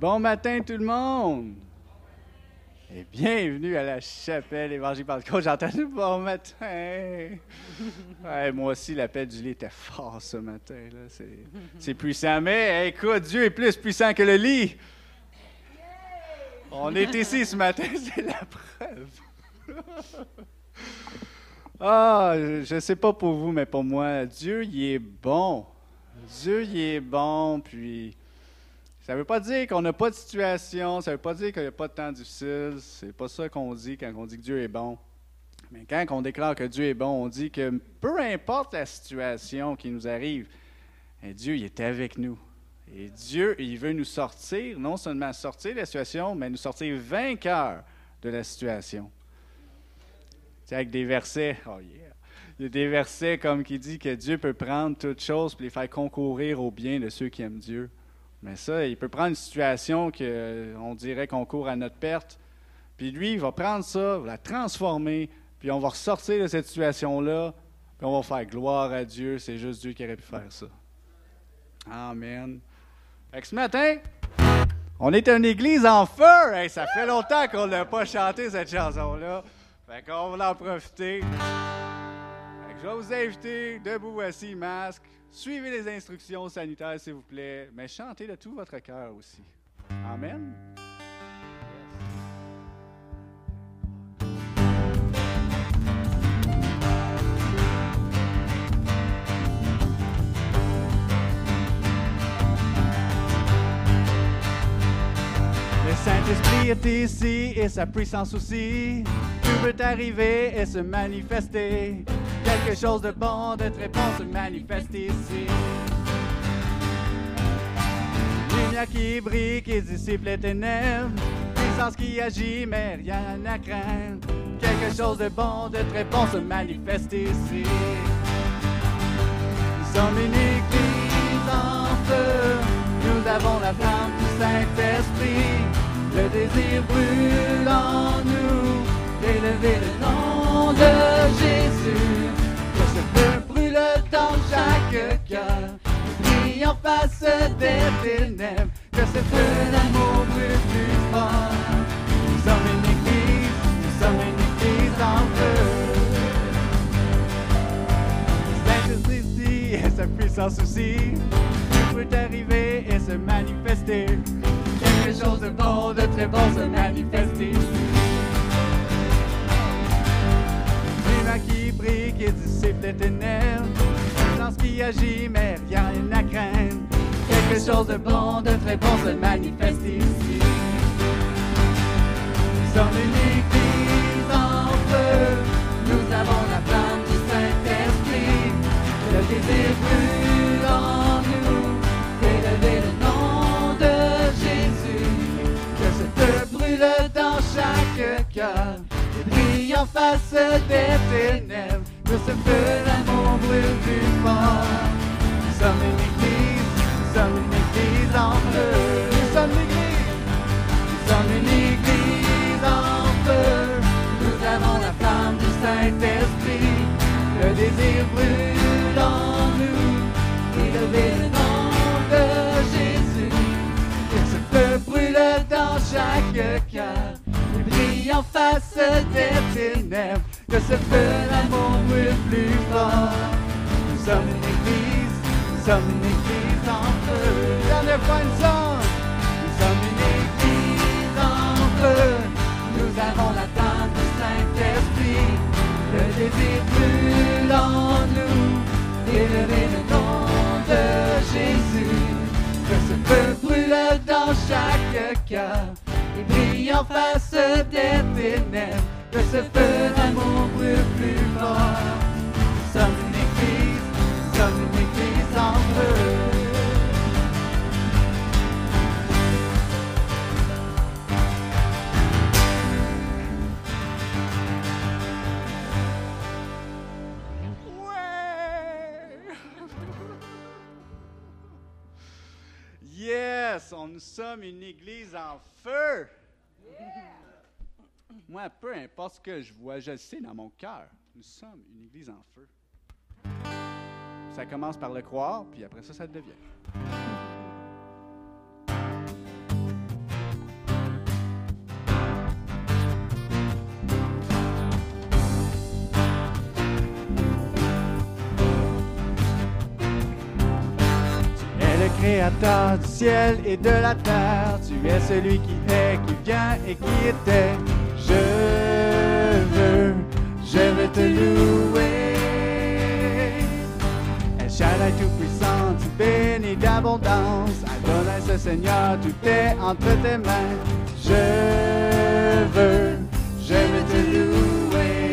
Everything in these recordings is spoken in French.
Bon matin tout le monde! Et bienvenue à la chapelle Évangile Pentecôte. J'ai entendu bon matin. Moi aussi, l'appel du lit était fort ce matin. là. C'est- C'est puissant. Mais écoute, Dieu est plus puissant que le lit. On est ici ce matin, c'est la preuve. Ah, je ne sais pas pour vous, mais pour moi, Dieu, il est bon. Dieu, il est bon, puis ça ne veut pas dire qu'on n'a pas de situation, ça ne veut pas dire qu'il n'y a pas de temps difficile. C'est pas ça qu'on dit quand on dit que Dieu est bon. Mais quand on déclare que Dieu est bon, on dit que peu importe la situation qui nous arrive, eh, Dieu, il est avec nous. Et Dieu, il veut nous sortir, non seulement sortir de la situation, mais nous sortir vainqueurs de la situation. Tu sais, avec des versets, oh yeah. Il y a des versets comme qui dit que Dieu peut prendre toutes choses et les faire concourir au bien de ceux qui aiment Dieu. Mais ça, il peut prendre une situation qu'on dirait qu'on court à notre perte, puis lui, il va prendre ça, va la transformer, puis on va ressortir de cette situation-là, puis on va faire gloire à Dieu. C'est juste Dieu qui aurait pu faire ça. Amen. Fait que ce matin, on est une église en feu. Ça fait longtemps qu'on n'a pas chanté cette chanson-là. Fait qu'on va en profiter. Fait que je vais vous inviter, debout, assis, masque. Suivez les instructions sanitaires, s'il vous plaît. Mais chantez de tout votre cœur aussi. Amen. Le Saint-Esprit est ici et sa puissance aussi. Tout peut arriver et se manifester. Quelque chose de bon, de très bon se manifeste ici. Lumière qui brille, qui dissipe les ténèbres. Puissance qui agit, mais rien à craindre. Quelque chose de bon, de très bon se manifeste ici. Nous sommes une église en feu. Nous avons la flamme du Saint-Esprit. Le désir brûle en nous. D'élever le nom de Jésus. Dans chaque cœur. Brille en face des ténèbres. Que ce feu d'amour brûle plus fort. Nous sommes une église. Nous sommes une église en feu. Saint-Esprit ici et sa puissance aussi. Tout peut arriver et se manifester. Quelque chose de bon, de très bon se manifester. Qui brille, qui dissipe les ténèbres. Mais rien à craindre. Quelque chose de bon, de très bon se manifeste ici. Nous sommes une église en feu. Nous avons la flamme du Saint-Esprit. Le désir brûle en nous. D'élever le nom de Jésus. Que ce feu brûle dans chaque cœur. Et brille en face des ténèbres. Que ce feu d'amour brûle plus fort. Nous sommes une église. Nous sommes une église en feu. Nous sommes l'église. Nous sommes une église en feu. Nous avons la flamme du Saint-Esprit. Le désir brûle en nous. Élever le nom de Jésus. Que ce feu brûle dans chaque cœur. Brille en face des ténèbres. Que ce feu d'amour brûle plus fort. Nous sommes une église. Nous sommes une église en feu. Une songe. Nous sommes une église en feu. Nous avons la tente du Saint-Esprit. Le désir brûle en nous. Élever le nom de Jésus. Que ce feu brûle dans chaque cœur. Et brille en face des ténèbres. Que ce feu d'amour brûle plus fort. Sommes une église. Sommes une église en feu. Yes, on, nous sommes une église en feu. Moi, peu importe ce que je vois, je le sais dans mon cœur. Nous sommes une église en feu. Ça commence par le croire, puis après ça, ça le devient. créateur du ciel et de la terre. Tu es celui qui est, qui vient et qui était. Je veux, je veux te louer. El Shaddai tout-puissant, tu bénis d'abondance. Adonai ce Seigneur, tout est entre tes mains. Je veux, je veux te louer.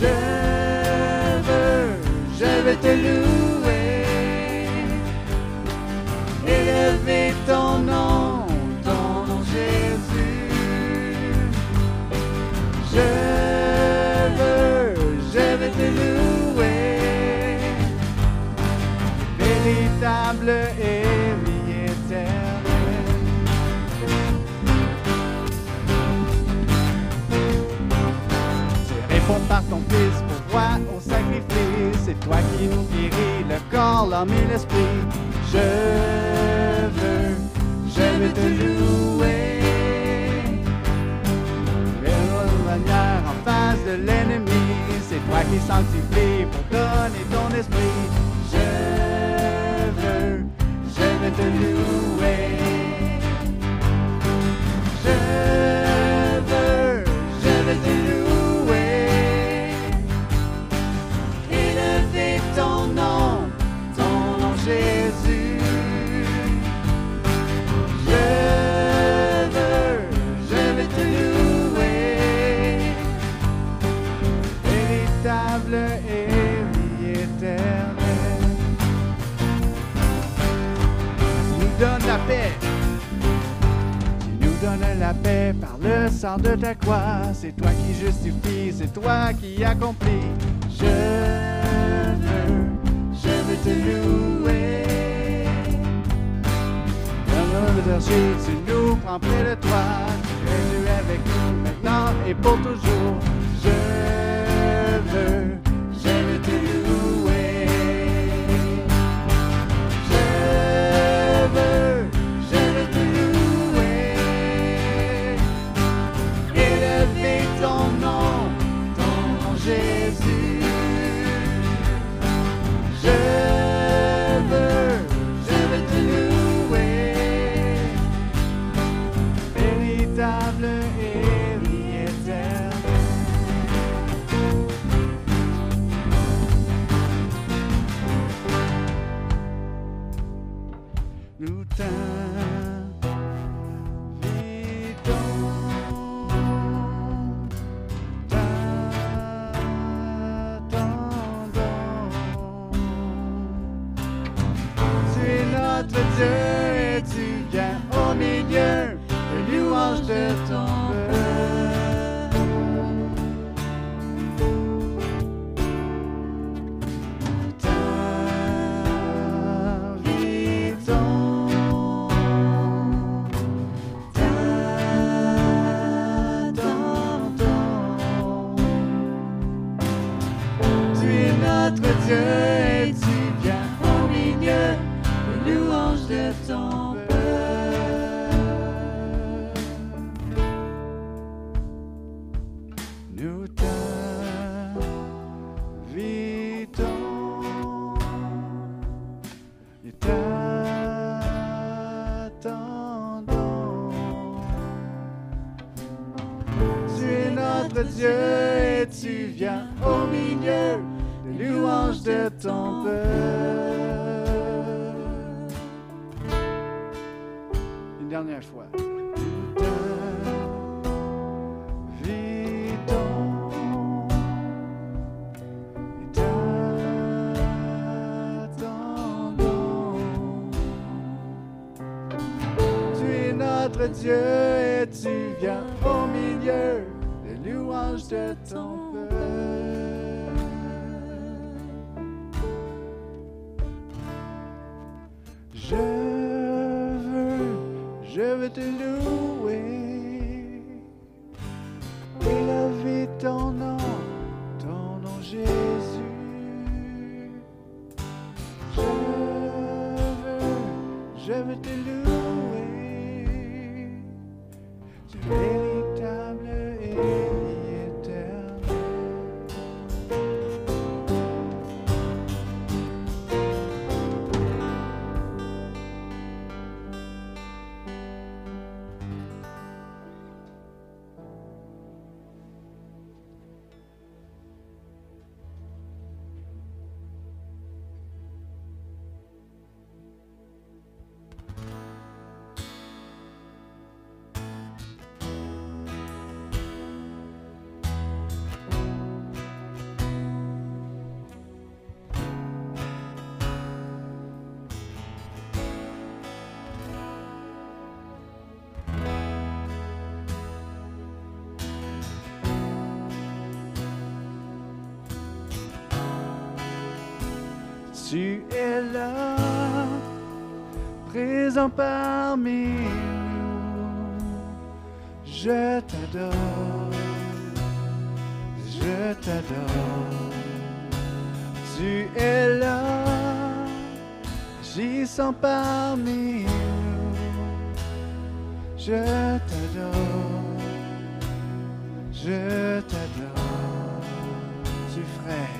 Je veux, je veux te louer. Élever ton nom, Et vie. Tu réponds par ton Fils pour roi au sacrifice. C'est toi qui nous guéris le corps, l'âme et l'esprit. Je veux, je veux te louer. Belle manière en face de l'ennemi. C'est toi qui sanctifie pour donner ton esprit. Je je veux te louer. Je paix par le sang de ta croix. C'est toi qui justifie, c'est toi qui accomplis. Je veux, je veux te louer. Comme le berger, tu nous prends près de toi. Tu es avec nous maintenant et pour toujours. Je Une dernière fois. Tu es notre Dieu et tu viens au milieu des louanges de ton peuple. Là, présent parmi nous. Je t'adore, je t'adore. Tu es là, j'y sens parmi nous. Je t'adore, je t'adore. Tu ferais,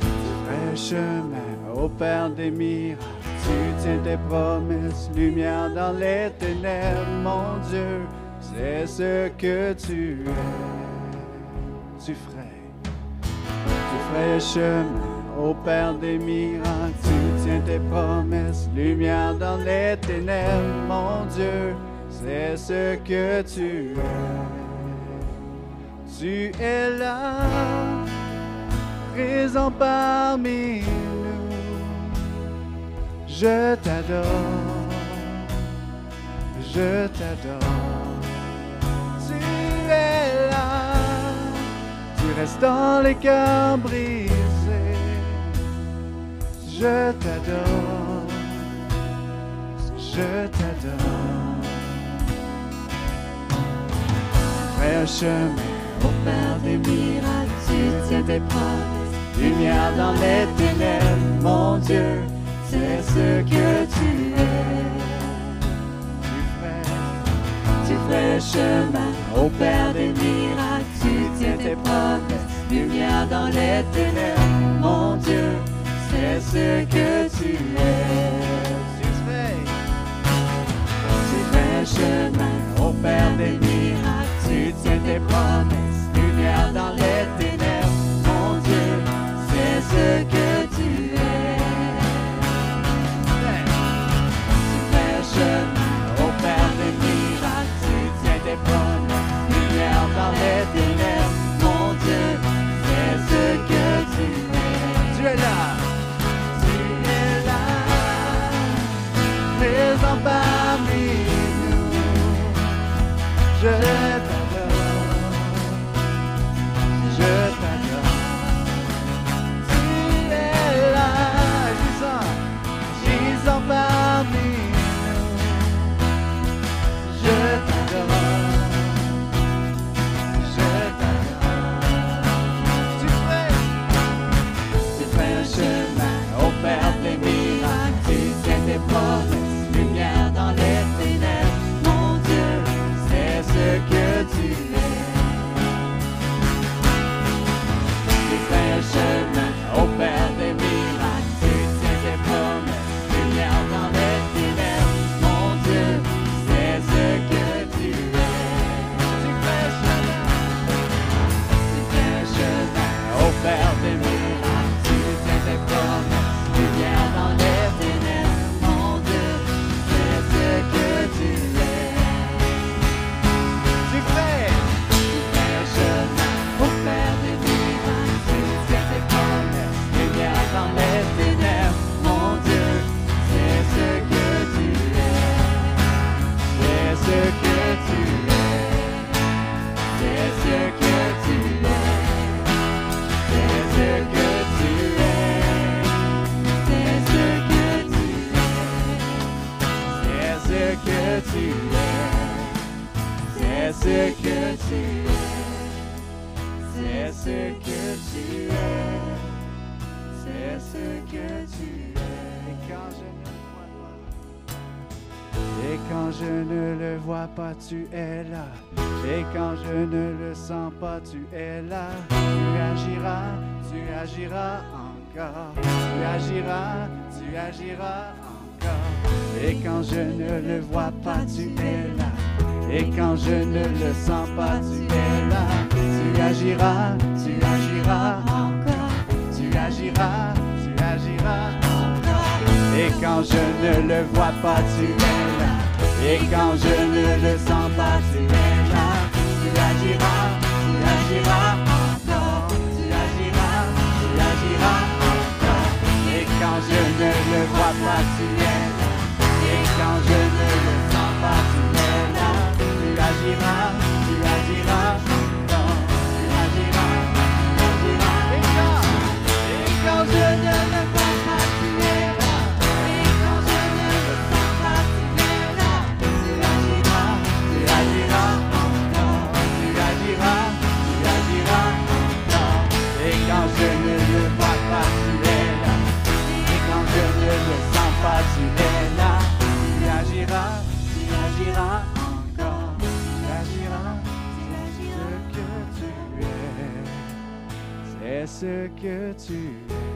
tu ferais le chemin au Père des miracles. Tu tiens tes promesses, lumière dans les ténèbres, mon Dieu, c'est ce que tu es. Tu ferais, tu ferais chemin au Père des miracles. Tu tiens tes promesses, lumière dans les ténèbres, mon Dieu, c'est ce que tu es. Tu es là, présent parmi. Je t'adore, je t'adore. Tu es là, tu restes dans les cœurs brisés. Je t'adore, je t'adore. Fais un chemin Au Père des miracles, tu tiens tes. Lumière dans les ténèbres, mon Dieu, c'est ce que tu es. Tu ferais, le chemin au Père des miracles, tu tiens tes promesses. Lumière dans les ténèbres, tu es là. Et quand je ne le sens pas, tu es là. Tu agiras, tu agiras encore. Tu agiras, tu agiras encore. Et quand je ne le vois pas, tu es là. Et quand je ne le sens pas, tu es là. Tu agiras, tu agiras encore. Tu agiras, tu agiras encore. Et quand je ne le vois pas, tu es là. Et quand je ne le tu es.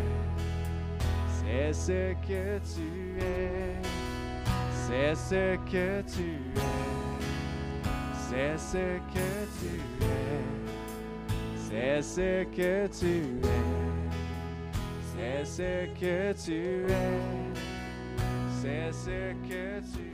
C'est ce que tu es. C'est ce que tu es. C'est ce que tu es. C'est ce que tu es. C'est ce que tu es. C'est ce que tu es.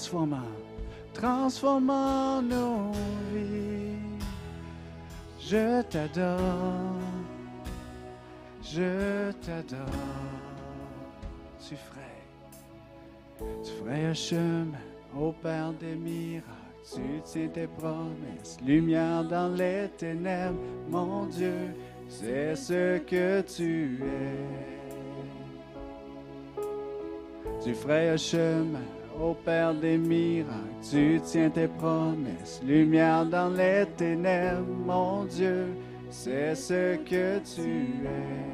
Transformant, transformant nos vies. Je t'adore, je t'adore. Tu ferais tu ferais un chemin au Père des miracles. Tu tiens tes promesses, lumière dans les ténèbres. Mon Dieu, c'est ce que tu es. Tu ferais un chemin au Père des miracles. Tu tiens tes promesses, lumière dans les ténèbres. Mon Dieu, c'est ce que tu es.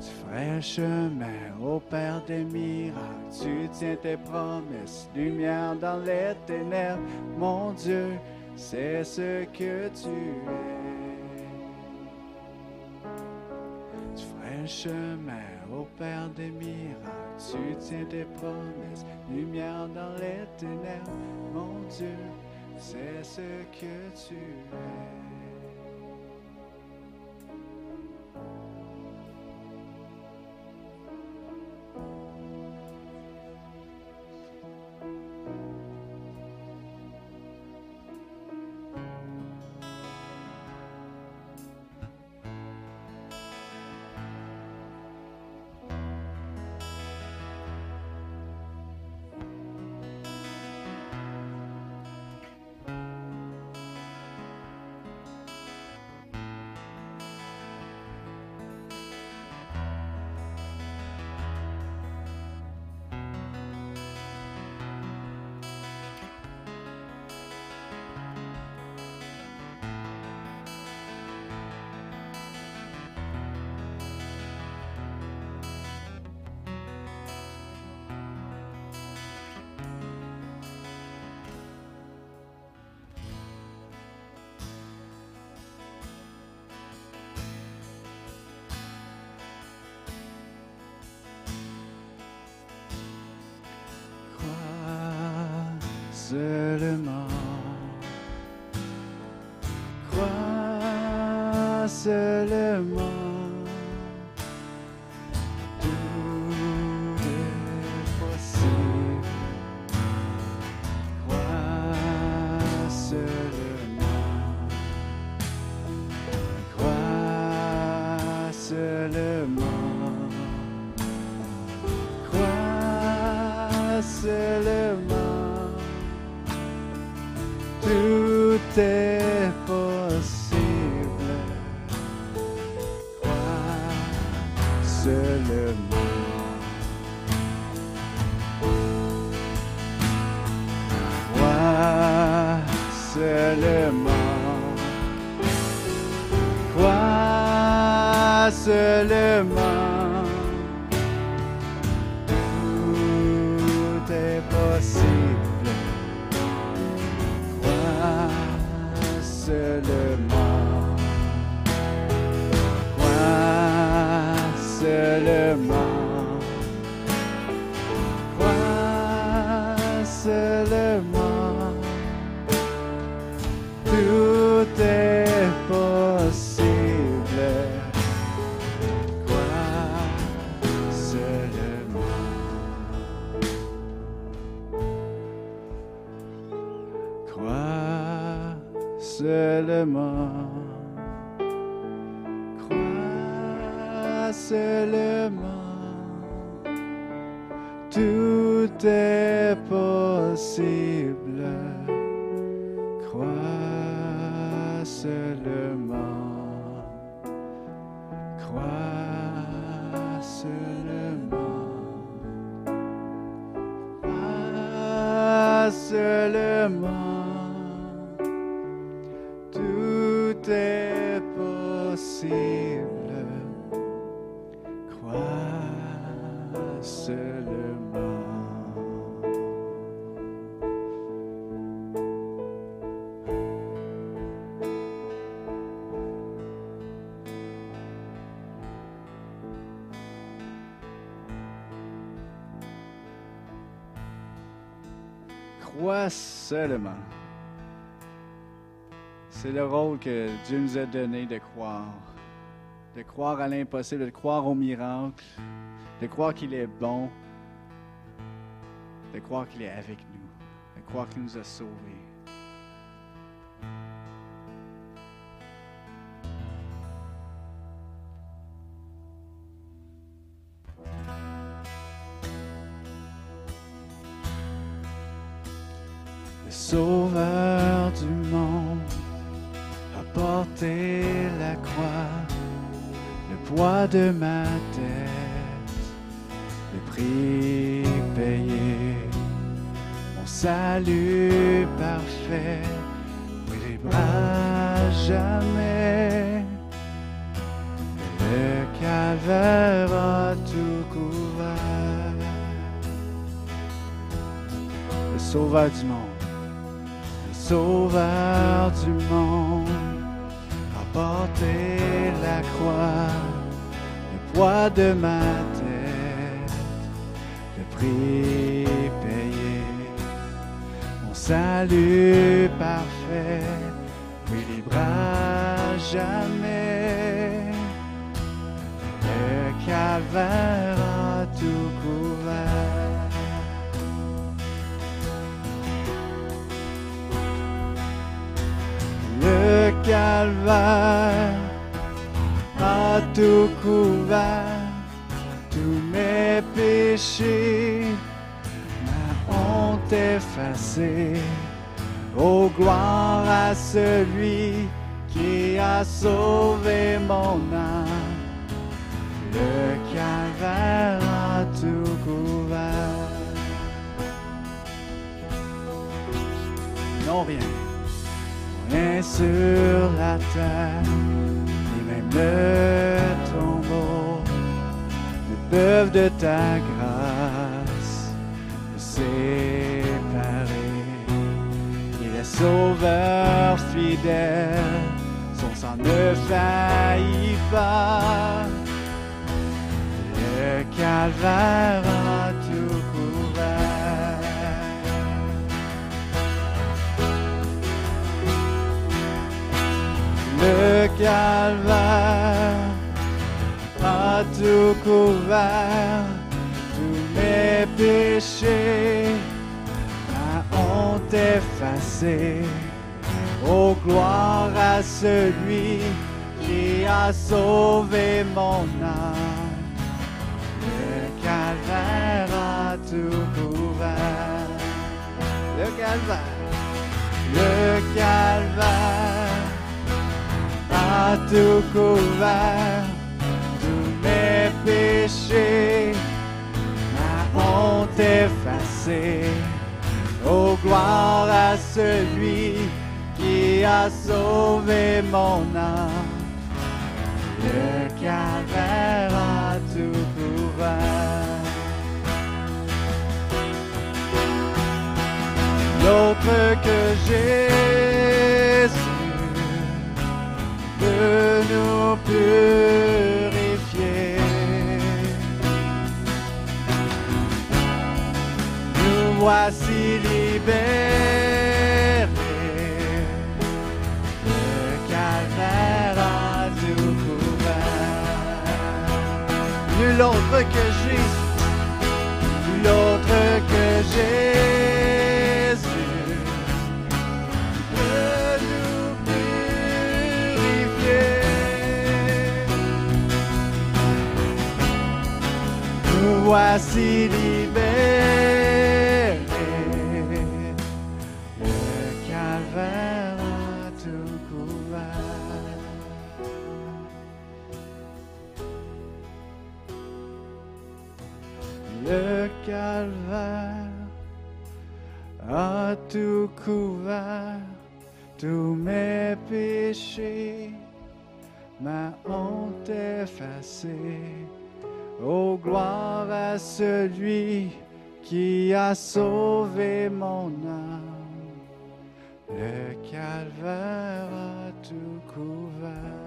Tu ferais chemin au Père des miracles. Tu tiens tes promesses, lumière dans les ténèbres. Mon Dieu, c'est ce que tu es. Tu ferais chemin au Père des miracles. Tu tiens tes promesses, lumière dans les ténèbres. Mon Dieu, c'est ce que tu es. Seulement. Crois seulement. Seulement. C'est le rôle que Dieu nous a donné de croire. De croire à l'impossible, de croire au miracle, de croire qu'il est bon, de croire qu'il est avec nous, de croire qu'il nous a sauvés. le calvaire a tout couvert, tous mes péchés, ma honte effacée. Oh gloire à celui qui a sauvé mon âme. Le calvaire a tout couvert. d'autre que Jésus de nous purifier. Nous voici libérés, le calvaire a tout couvert. Nul autre que Jésus, nul autre que Jésus. Voici libérés. Le calvaire a tout couvert. Le calvaire a tout couvert, tous mes péchés, ma honte effacée. Oh, gloire à celui qui a sauvé mon âme. Le calvaire a tout couvert.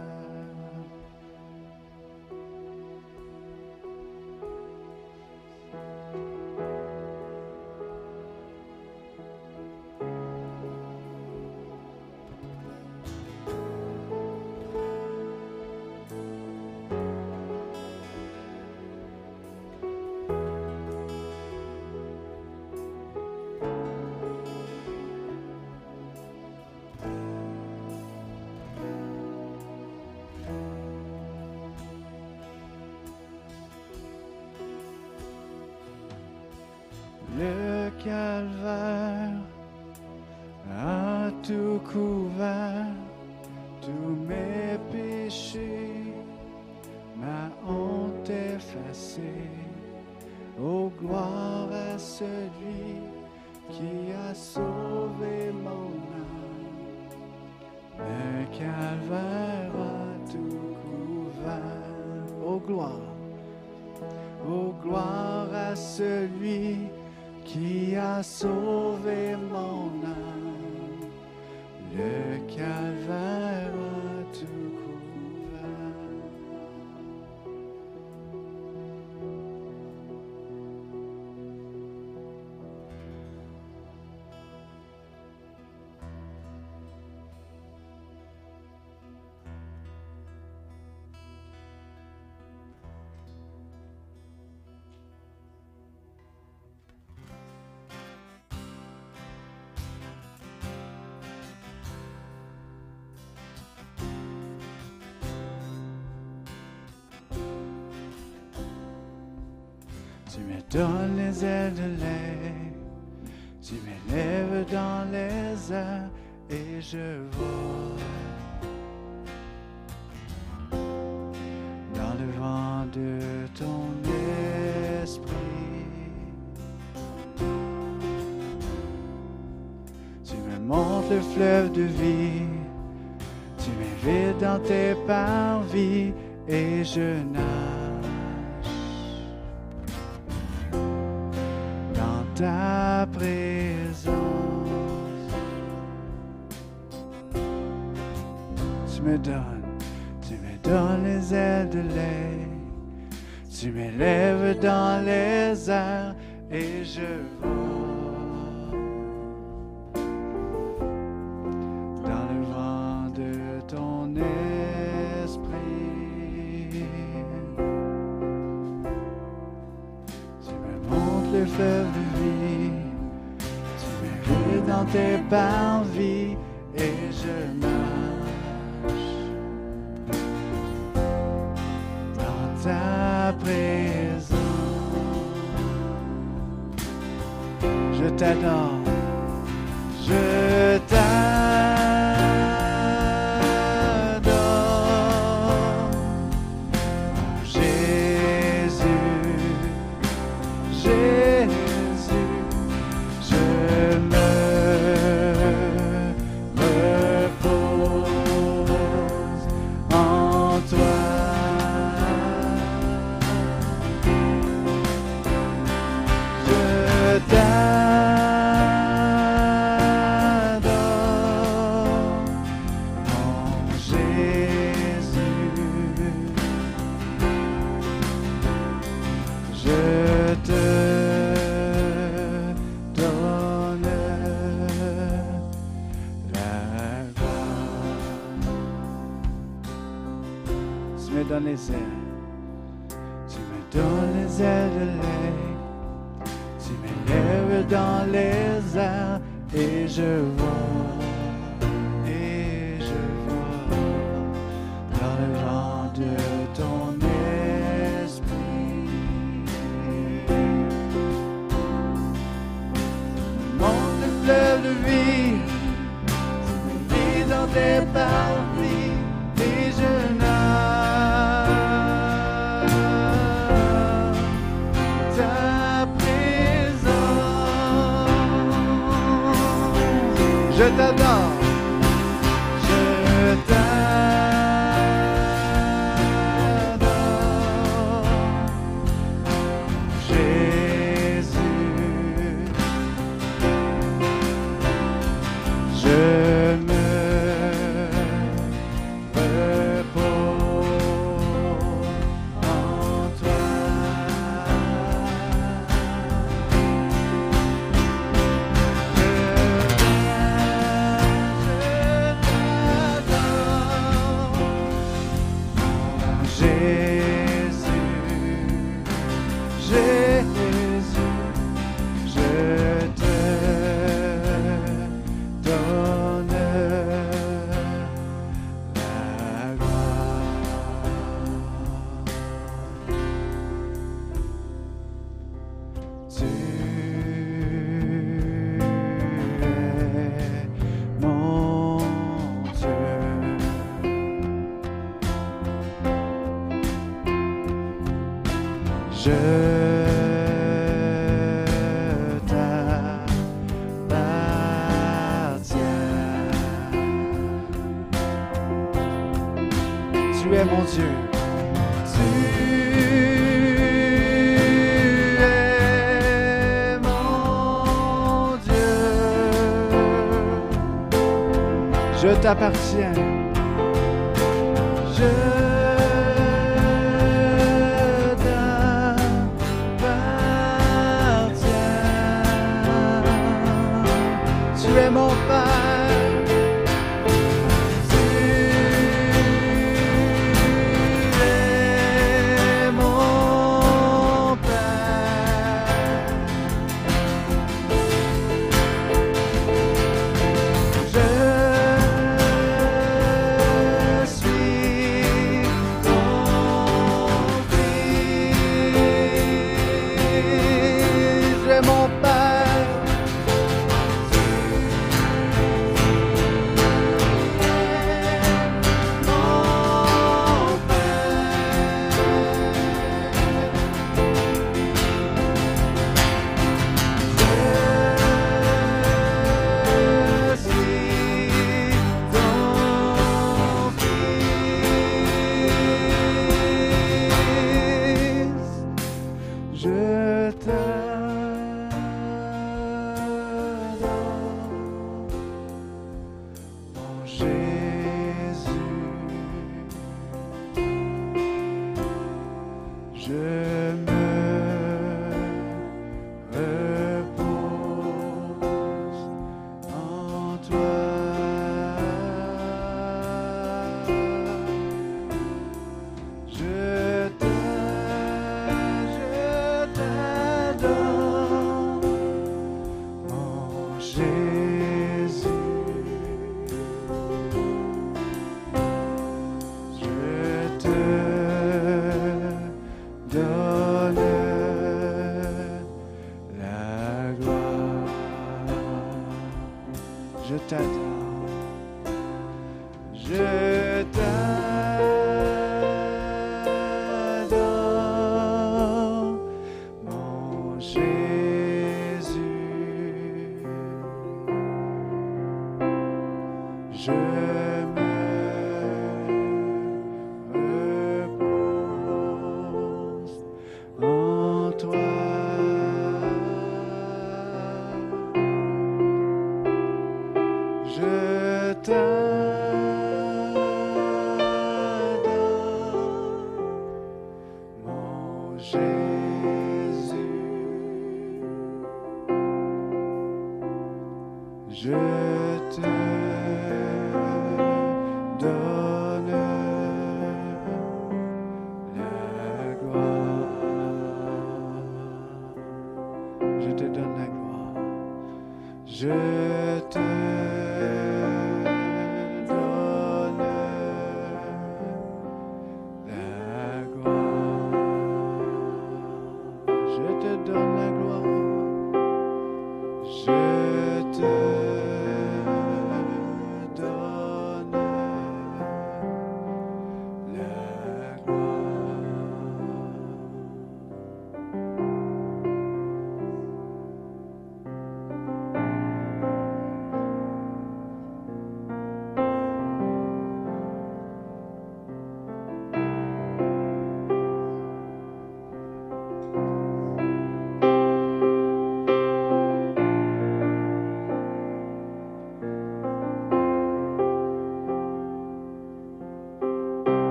Tu me donnes les ailes de l'air, tu m'élèves dans les airs et je vole dans le vent de ton esprit. Tu me montres le fleuve de vie, tu m'invites dans tes parvis et je nage. Je t'adore, Je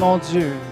mon Dieu.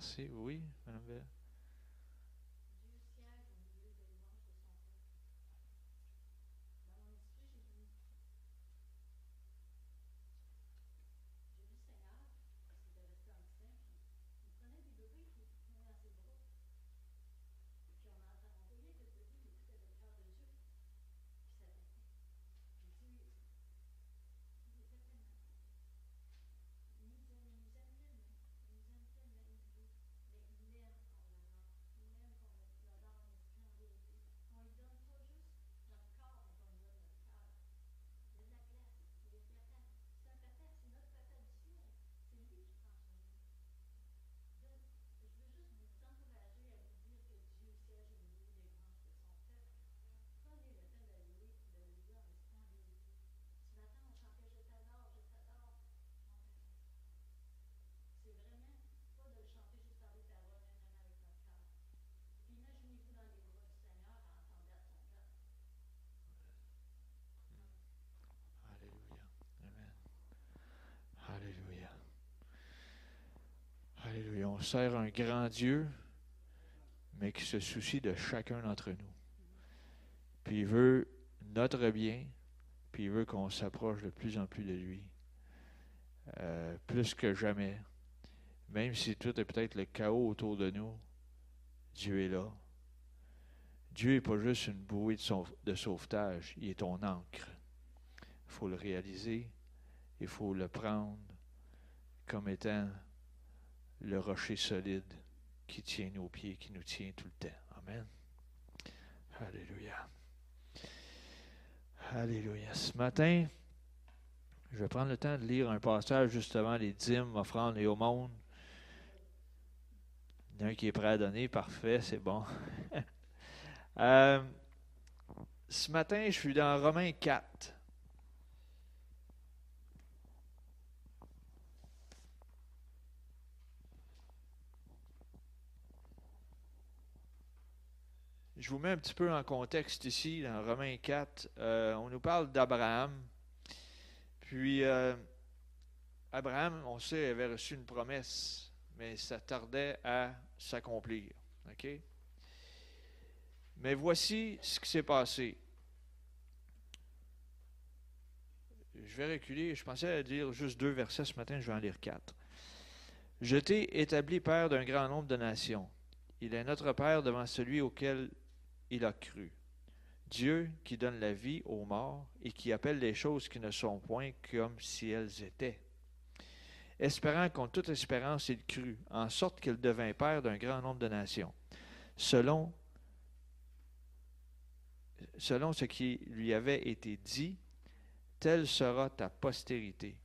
Merci. Oui, Mme Bell. Alléluia. Amen. Alléluia. Alléluia. Sert un grand Dieu, mais qui se soucie de chacun d'entre nous. Puis il veut notre bien, puis il veut qu'on s'approche de plus en plus de lui. Euh, plus que jamais. Même si tout est peut-être le chaos autour de nous, Dieu est là. Dieu n'est pas juste une bouée de sauvetage, il est ton ancre. Il faut le réaliser, il faut le prendre comme étant le rocher solide qui tient nos pieds, qui nous tient tout le temps. Amen. Alléluia. Alléluia. Ce matin, je vais prendre le temps de lire un passage justement les dîmes, offrandes et aumônes. Il y en a un qui est prêt à donner, parfait, c'est bon. Euh, ce matin, je suis dans Romains 4. Je vous mets un petit peu en contexte ici, dans Romains 4. Euh, on nous parle d'Abraham. Puis, euh, Abraham, on sait, avait reçu une promesse, mais ça tardait à s'accomplir. OK? Mais voici ce qui s'est passé. Je vais reculer. Je pensais dire juste deux versets ce matin, je vais en lire quatre. Je t'ai établi père d'un grand nombre de nations. Il est notre père devant celui auquel il a cru. Dieu qui donne la vie aux morts et qui appelle les choses qui ne sont point comme si elles étaient. Espérant contre toute espérance, il crut, en sorte qu'il devint père d'un grand nombre de nations, selon selon ce qui lui avait été dit, telle sera ta postérité.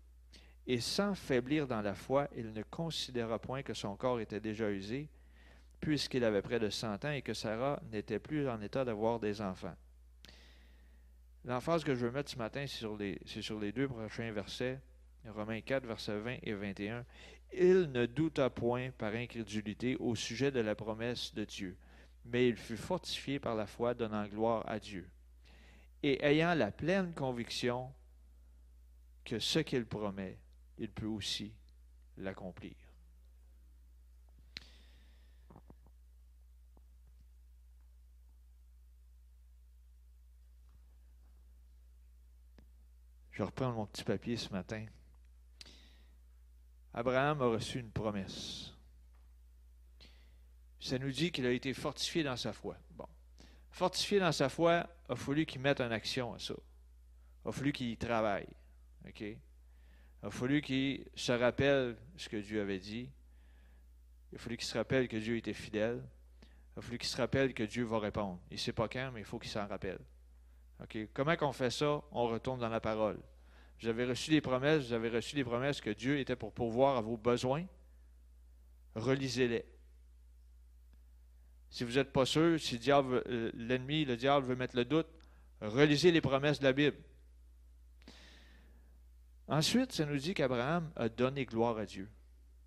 Et sans faiblir dans la foi, il ne considéra point que son corps était déjà usé, puisqu'il avait près de cent ans et que Sarah n'était plus en état d'avoir des enfants. L'emphase que je veux mettre ce matin, c'est sur les, sur les deux prochains versets, Romains 4, versets 20 et 21. Il ne douta point par incrédulité au sujet de la promesse de Dieu mais il fut fortifié par la foi, donnant gloire à Dieu. Et ayant la pleine conviction que ce qu'il promet, il peut aussi l'accomplir. Je reprends mon petit papier ce matin. Abraham a reçu une promesse ça nous dit qu'il a été fortifié dans sa foi. Bon. Fortifié dans sa foi, il a fallu qu'il mette en action à ça. Il a fallu qu'il y travaille. OK? Il a fallu qu'il se rappelle ce que Dieu avait dit. Il a fallu qu'il se rappelle que Dieu était fidèle. Il a fallu qu'il se rappelle que Dieu va répondre. Il ne sait pas quand, mais il faut qu'il s'en rappelle. OK? Comment qu'on fait ça? On retourne dans la parole. Vous avez reçu des promesses, vous avez reçu des promesses que Dieu était pour pourvoir à vos besoins. Relisez-les. Si vous n'êtes pas sûr, si euh, l'ennemi, le diable veut mettre le doute, relisez les promesses de la Bible. Ensuite, ça nous dit qu'Abraham a donné gloire à Dieu.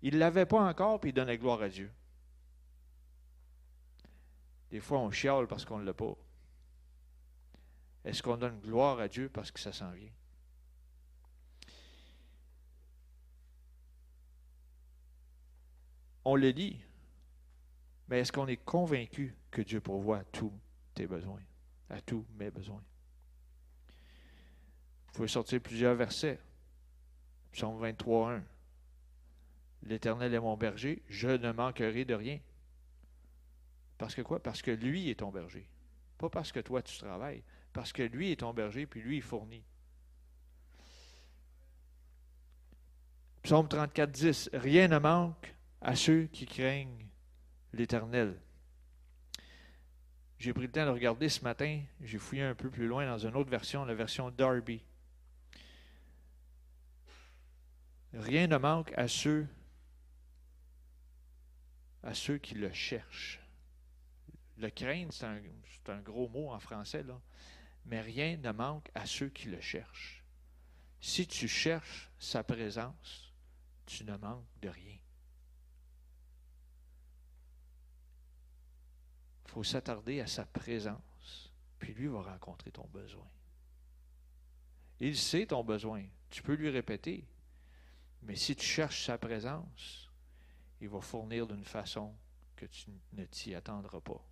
Il ne l'avait pas encore, puis il donnait gloire à Dieu. Des fois, on chiale parce qu'on ne l'a pas. Est-ce qu'on donne gloire à Dieu parce que ça s'en vient? On le lit Mais est-ce qu'on est convaincu que Dieu pourvoit à tous tes besoins, à tous mes besoins? Vous pouvez sortir plusieurs versets. Psaume 23, 1. L'Éternel est mon berger, je ne manquerai de rien. Parce que quoi? Parce que lui est ton berger. Pas parce que toi tu travailles, parce que lui est ton berger, puis lui il fournit. Psaume 34, 10. Rien ne manque à ceux qui craignent l'Éternel. J'ai pris le temps de regarder ce matin, j'ai fouillé un peu plus loin dans une autre version, la version Darby. Rien ne manque à ceux à ceux qui le cherchent. Le craindre, c'est un, un, gros mot en français, là. Mais rien ne manque à ceux qui le cherchent. Si tu cherches sa présence, tu ne manques de rien. Il faut s'attarder à sa présence, puis lui va rencontrer ton besoin. Il sait ton besoin, tu peux lui répéter, mais si tu cherches sa présence, il va fournir d'une façon que tu ne t'y attendras pas.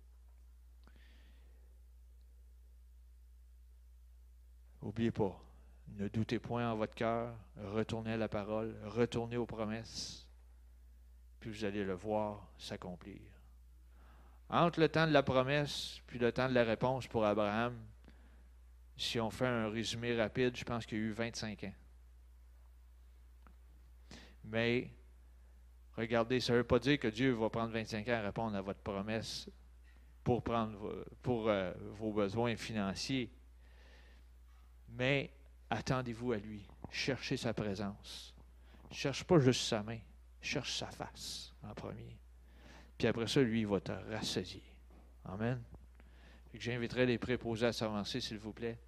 N'oubliez pas, ne doutez point en votre cœur, retournez à la parole, retournez aux promesses, puis vous allez le voir s'accomplir. Entre le temps de la promesse puis le temps de la réponse pour Abraham, si on fait un résumé rapide, je pense qu'il y a eu 25 ans. Mais, regardez, ça ne veut pas dire que Dieu va prendre 25 ans à répondre à votre promesse pour, euh, vos besoins financiers. Mais attendez-vous à lui. Cherchez sa présence. Cherche pas juste sa main. Cherche sa face en premier. Puis après ça, lui, il va te rassasier. Amen. J'inviterai les préposés à s'avancer, s'il vous plaît.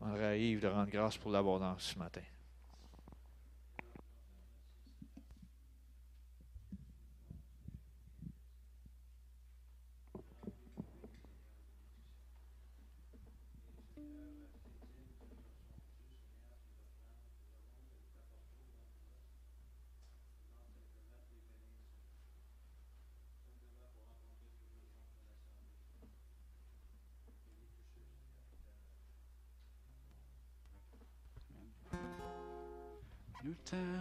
On aurait Yves de rendre grâce pour l'abondance ce matin. time.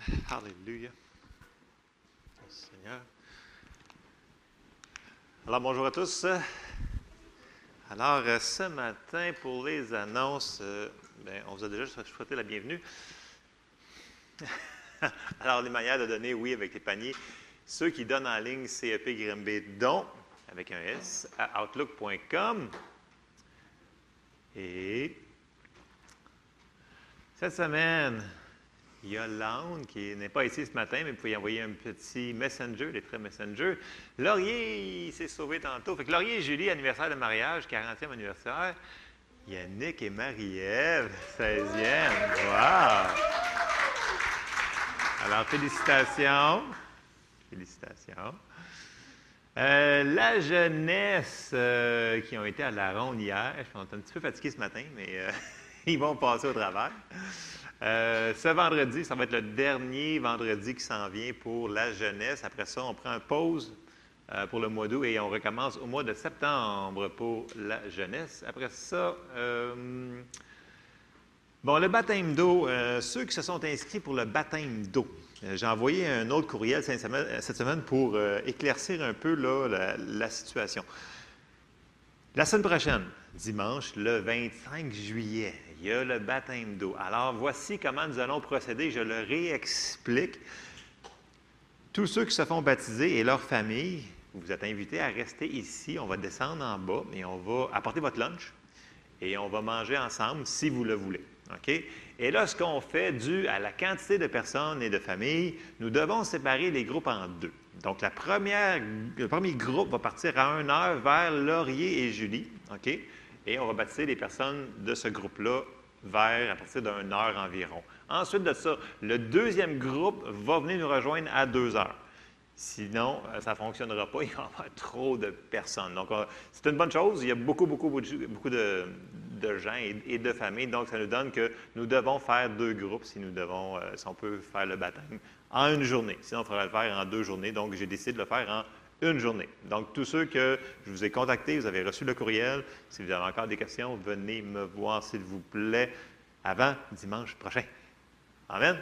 Alléluia. Seigneur. Alors, bonjour à tous. Alors, euh, ce matin, pour les annonces, euh, ben, on vous a déjà souhaité la bienvenue. Alors, les manières de donner, oui, avec les paniers. Ceux qui donnent en ligne CEP Grimby, dont, avec un S, à outlook.com. Et cette semaine, il qui n'est pas ici ce matin, mais vous pouvez envoyer un petit messenger, les traits messenger. Laurier, il s'est sauvé tantôt. Fait que Laurier et Julie, anniversaire de mariage, 40e anniversaire. Yannick et Marie-Ève, 16e. Wow! Alors, félicitations. Félicitations. Euh, la jeunesse euh, qui ont été à la ronde hier, je suis un petit peu fatigué ce matin, mais euh, ils vont passer au travers. Euh, ce vendredi, ça va être le dernier vendredi qui s'en vient pour la jeunesse. Après ça, on prend une pause euh, pour le mois d'août et on recommence au mois de septembre pour la jeunesse. Après ça, euh, bon, le baptême d'eau, ceux qui se sont inscrits pour le baptême d'eau, j'ai envoyé un autre courriel cette semaine pour éclaircir un peu la situation. La semaine prochaine, dimanche, le 25 juillet, il y a le baptême d'eau. Alors, voici comment nous allons procéder. Je le réexplique. Tous ceux qui se font baptiser et leurs familles, vous êtes invités à rester ici. On va descendre en bas et on va apporter votre lunch et on va manger ensemble si vous le voulez. Et là, ce qu'on fait, dû à la quantité de personnes et de familles, nous devons séparer les groupes en deux. Donc, la première, le premier groupe va partir à 1 heure vers Laurier et Julie. Et on va baptiser les personnes de ce groupe-là vers à partir d'une heure environ. Ensuite de ça, le deuxième groupe va venir nous rejoindre à deux heures. Sinon, euh, ça ne fonctionnera pas, il va y avoir trop de personnes. Donc, c'est une bonne chose. Il y a beaucoup, beaucoup, beaucoup de, gens et, de familles. Donc, ça nous donne que nous devons faire deux groupes si nous devons, euh, si on peut faire le baptême en une journée. Sinon, il faudrait le faire en deux journées. Donc, j'ai décidé de le faire en une journée. Donc, tous ceux que je vous ai contactés, vous avez reçu le courriel. Si vous avez encore des questions, venez me voir, s'il vous plaît, avant dimanche prochain. Amen?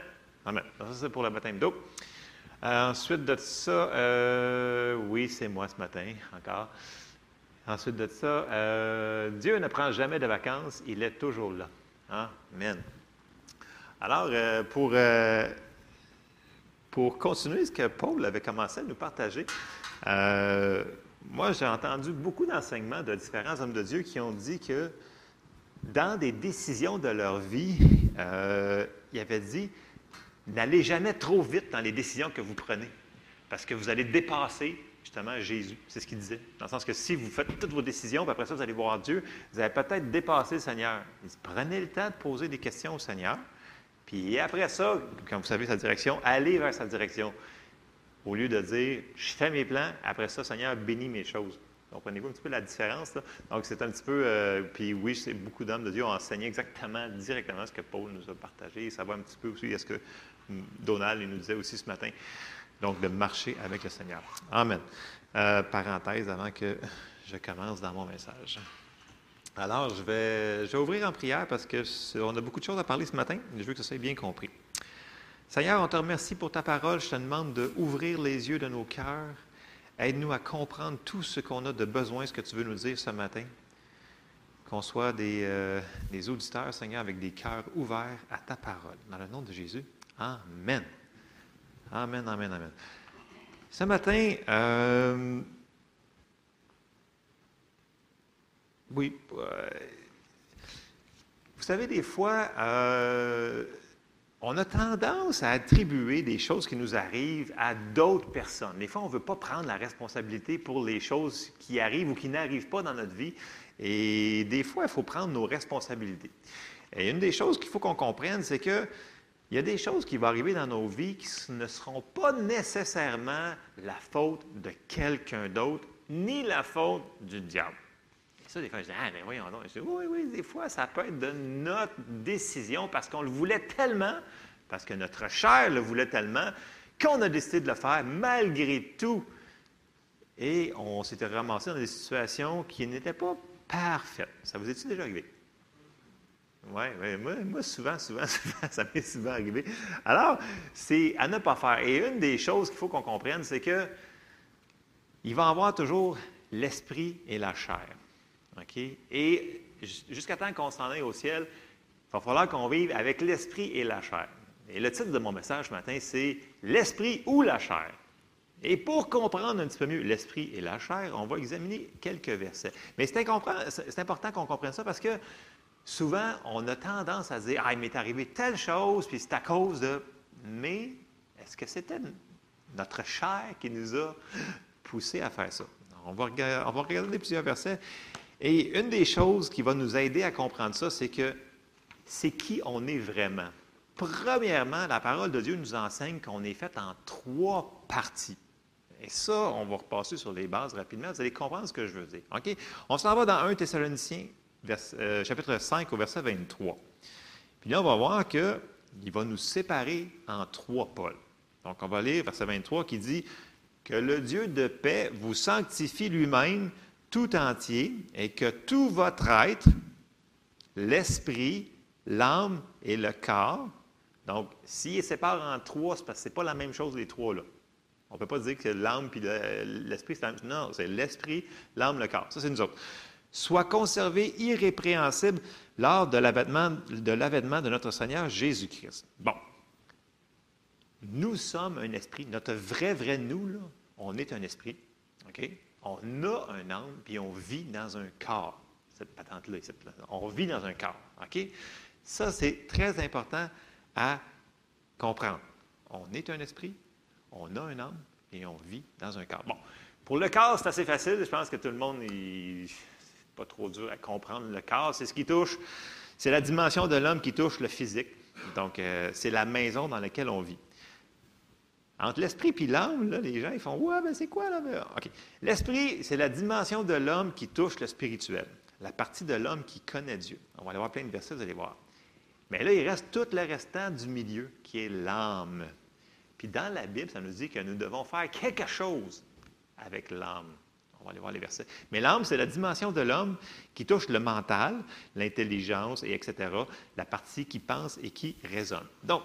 Amen. ça, c'est pour le baptême d'eau. Euh, ensuite de ça, euh, oui, c'est moi ce matin, encore. Ensuite de ça, euh, Dieu ne prend jamais de vacances, il est toujours là. Amen. Alors, pour, pour continuer ce que Paul avait commencé à nous partager, euh, moi, j'ai entendu beaucoup d'enseignements de différents hommes de Dieu qui ont dit que dans des décisions de leur vie, euh, il avait dit n'allez jamais trop vite dans les décisions que vous prenez, parce que vous allez dépasser justement Jésus. C'est ce qu'il disait. Dans le sens que si vous faites toutes vos décisions, puis après ça, vous allez voir Dieu, vous allez peut-être dépasser le Seigneur. Il dit, prenez le temps de poser des questions au Seigneur. Puis après ça, quand vous savez sa direction, allez vers sa direction. Au lieu de dire, je fais mes plans, après ça, Seigneur, bénis mes choses. Comprenez-vous un petit peu la différence? Donc, c'est un petit peu. Euh, puis oui, c'est beaucoup d'hommes de Dieu ont enseigné exactement, directement ce que Paul nous a partagé. ça va un petit peu aussi à ce que Donald nous disait aussi ce matin. Donc, de marcher avec le Seigneur. Amen. Euh, parenthèse avant que je commence dans mon message. Alors, je vais, je vais ouvrir en prière parce qu'on a beaucoup de choses à parler ce matin. Je veux que ça soit bien compris. Seigneur, on te remercie pour ta parole. Je te demande d'ouvrir les yeux de nos cœurs. Aide-nous à comprendre tout ce qu'on a de besoin, ce que tu veux nous dire ce matin. Qu'on soit des, euh, auditeurs, Seigneur, avec des cœurs ouverts à ta parole. Dans le nom de Jésus. Amen. Amen, amen, amen. Ce matin, euh, oui, euh, vous savez, des fois, on a tendance à attribuer des choses qui nous arrivent à d'autres personnes. Des fois, on ne veut pas prendre la responsabilité pour les choses qui arrivent ou qui n'arrivent pas dans notre vie. Et des fois, il faut prendre nos responsabilités. Et une des choses qu'il faut qu'on comprenne, c'est que il y a des choses qui vont arriver dans nos vies qui ne seront pas nécessairement la faute de quelqu'un d'autre, ni la faute du diable. Ça, des fois, je dis, ah, mais voyons donc. Je dis, oui, oui, des fois, ça peut être de notre décision parce qu'on le voulait tellement, parce que notre chair le voulait tellement, qu'on a décidé de le faire malgré tout. Et on s'était ramassé dans des situations qui n'étaient pas parfaites. Ça vous est-il déjà arrivé? Oui, ouais, moi, souvent, souvent, souvent, ça m'est souvent arrivé. Alors, c'est à ne pas faire. Et une des choses qu'il faut qu'on comprenne, c'est que il va y avoir toujours l'esprit et la chair. Et jus- jusqu'à temps qu'on s'en aille au ciel, il va falloir qu'on vive avec l'esprit et la chair. Et le titre de mon message ce matin, c'est L'esprit ou la chair. Et pour comprendre un petit peu mieux l'esprit et la chair, on va examiner quelques versets. Mais c'est important qu'on comprenne ça parce que souvent, on a tendance à dire Ah, il m'est arrivé telle chose, puis c'est à cause de. Mais est-ce que c'était notre chair qui nous a poussé à faire ça? On va regarder plusieurs versets. Et une des choses qui va nous aider à comprendre ça, c'est que c'est qui on est vraiment. Premièrement, la parole de Dieu nous enseigne qu'on est fait en trois parties. Et ça, on va repasser sur les bases rapidement. Vous allez comprendre ce que je veux dire. OK? On s'en va dans 1 Thessaloniciens, euh, chapitre 5, au verset 23. Puis là, on va voir qu'il va nous séparer en trois pôles. Donc, on va lire verset 23 qui dit Que le Dieu de paix vous sanctifie lui-même tout entier et que tout votre être, l'esprit, l'âme et le corps. Donc, s'il sépare en trois, c'est parce que ce n'est pas la même chose, les trois là. On ne peut pas dire que l'âme puis le- l'esprit, c'est la même Non, c'est l'esprit, l'âme, le corps. Ça, c'est nous autres. Soit conservé irrépréhensible lors de l'avènement de, de notre Seigneur Jésus-Christ. Bon. Nous sommes un esprit. Notre vrai, vrai nous, là, on est un esprit. OK? On a un âme, puis on vit dans un corps. Cette patente-là, on vit dans un corps. Ça, c'est très important à comprendre. On est un esprit, on a un âme et on vit dans un corps. Bon, pour le corps, c'est assez facile. Je pense que tout le monde est c'est pas trop dur à comprendre. Le corps, c'est ce qui touche, c'est la dimension de l'homme qui touche le physique. Donc, euh, c'est la maison dans laquelle on vit. Entre l'esprit et l'âme, les gens ils font Ouais, ben c'est quoi là? Ben, OK. L'esprit, c'est la dimension de l'homme qui touche le spirituel, la partie de l'homme qui connaît Dieu. On va aller voir plein de versets, vous allez voir. Mais là, il reste tout le restant du milieu, qui est l'âme. Puis dans la Bible, ça nous dit que nous devons faire quelque chose avec l'âme. On va aller voir les versets. Mais l'âme, c'est la dimension de l'homme qui touche le mental, l'intelligence, et etc., la partie qui pense et qui raisonne. Donc,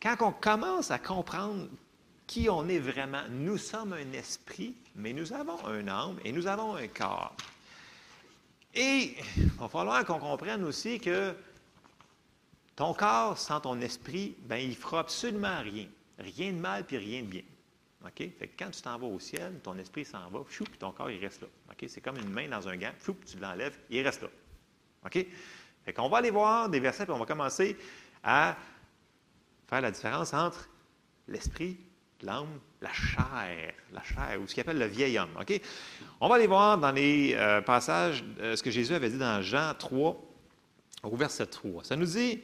quand on commence à comprendre qui on est vraiment, nous sommes un esprit, mais nous avons un âme et nous avons un corps. Et il va falloir qu'on comprenne aussi que ton corps sans ton esprit, ben, il fera absolument rien. Rien de mal puis rien de bien. OK? Fait que quand tu t'en vas au ciel, ton esprit s'en va, puis ton corps, il reste là. OK? C'est comme une main dans un gant, tu l'enlèves, il reste là. OK? Fait qu'on va aller voir des versets, puis on va commencer à faire la différence entre l'esprit, l'âme, la chair, la chair, ou ce qu'il appelle le vieil homme. On va aller voir dans les euh, passages euh, ce que Jésus avait dit dans Jean 3, au verset 3. Ça nous dit,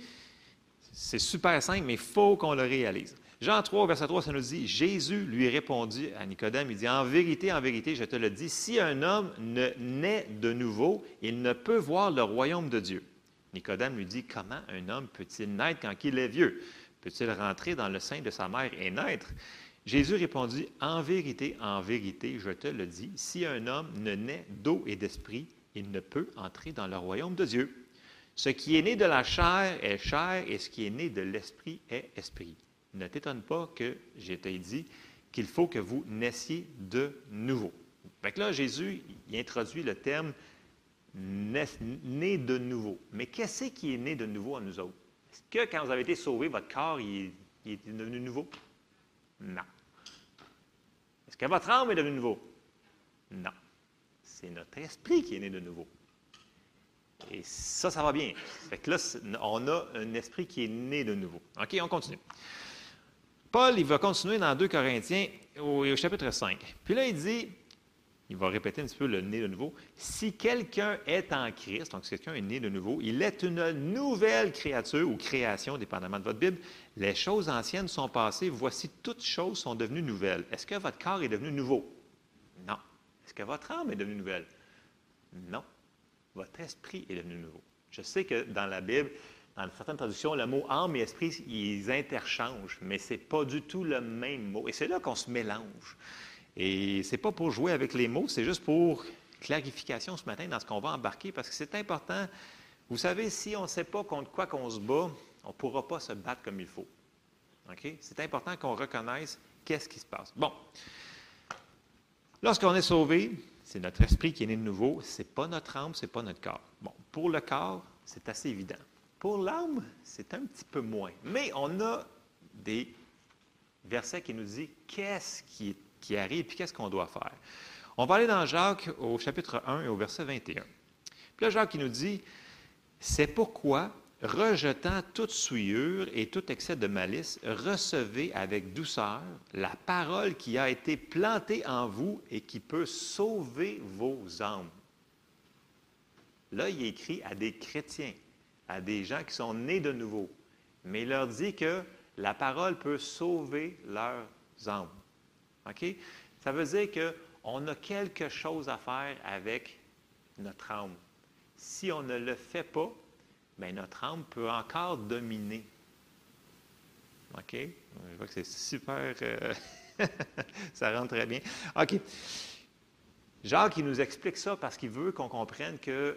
c'est super simple, mais il faut qu'on le réalise. Jean 3, verset 3, ça nous dit, Jésus lui répondit à Nicodème, il dit, En vérité, en vérité, je te le dis, si un homme ne naît de nouveau, il ne peut voir le royaume de Dieu. Nicodème lui dit, Comment un homme peut-il naître quand il est vieux? Peut-il rentrer dans le sein de sa mère et naître? Jésus répondit, En vérité, en vérité, je te le dis, si un homme ne naît d'eau et d'esprit, il ne peut entrer dans le royaume de Dieu. Ce qui est né de la chair est chair, et ce qui est né de l'esprit est esprit. Ne t'étonne pas que je t'ai dit qu'il faut que vous naissiez de nouveau. Fait que là, Jésus, il introduit le terme né de nouveau. Mais qu'est-ce qui est né de nouveau à nous autres? Est-ce que quand vous avez été sauvés, votre corps il est devenu nouveau? Non. Est-ce que votre âme est devenue nouveau? Non. C'est notre esprit qui est né de nouveau. Et ça, ça va bien. Fait que là, on a un esprit qui est né de nouveau. OK, on continue. Paul, il va continuer dans 2 Corinthiens au, au chapitre 5. Puis là, il dit, il va répéter un petit peu le né de nouveau. Si quelqu'un est en Christ, donc si quelqu'un est né de nouveau, il est une nouvelle créature ou création, dépendamment de votre Bible. Les choses anciennes sont passées, voici toutes choses sont devenues nouvelles. Est-ce que votre corps est devenu nouveau? Non. Est-ce que votre âme est devenue nouvelle? Non. Votre esprit est devenu nouveau. Je sais que dans la Bible, dans certaines traductions, le mot âme et esprit, ils interchangent, mais ce n'est pas du tout le même mot. Et c'est là qu'on se mélange. Et ce n'est pas pour jouer avec les mots, c'est juste pour clarification ce matin dans ce qu'on va embarquer, parce que c'est important. Vous savez, si on ne sait pas contre quoi qu'on se bat, on ne pourra pas se battre comme il faut. C'est important qu'on reconnaisse qu'est-ce qui se passe. Bon. Lorsqu'on est sauvé, c'est notre esprit qui est né de nouveau, ce n'est pas notre âme, ce n'est pas notre corps. Bon, pour le corps, c'est assez évident. Pour l'âme, c'est un petit peu moins. Mais on a des versets qui nous disent qu'est-ce qui, qui arrive et qu'est-ce qu'on doit faire. On va aller dans Jacques au chapitre 1 et au verset 21. Puis là, Jacques qui nous dit, c'est pourquoi rejetant toute souillure et tout excès de malice, recevez avec douceur la parole qui a été plantée en vous et qui peut sauver vos âmes. Là, il écrit à des chrétiens, à des gens qui sont nés de nouveau, mais il leur dit que la parole peut sauver leurs âmes. OK? Ça veut dire qu'on a quelque chose à faire avec notre âme. Si on ne le fait pas, mais notre âme peut encore dominer. OK? Je vois que c'est super. Euh, ça rentre très bien. OK. Jacques, il nous explique ça parce qu'il veut qu'on comprenne que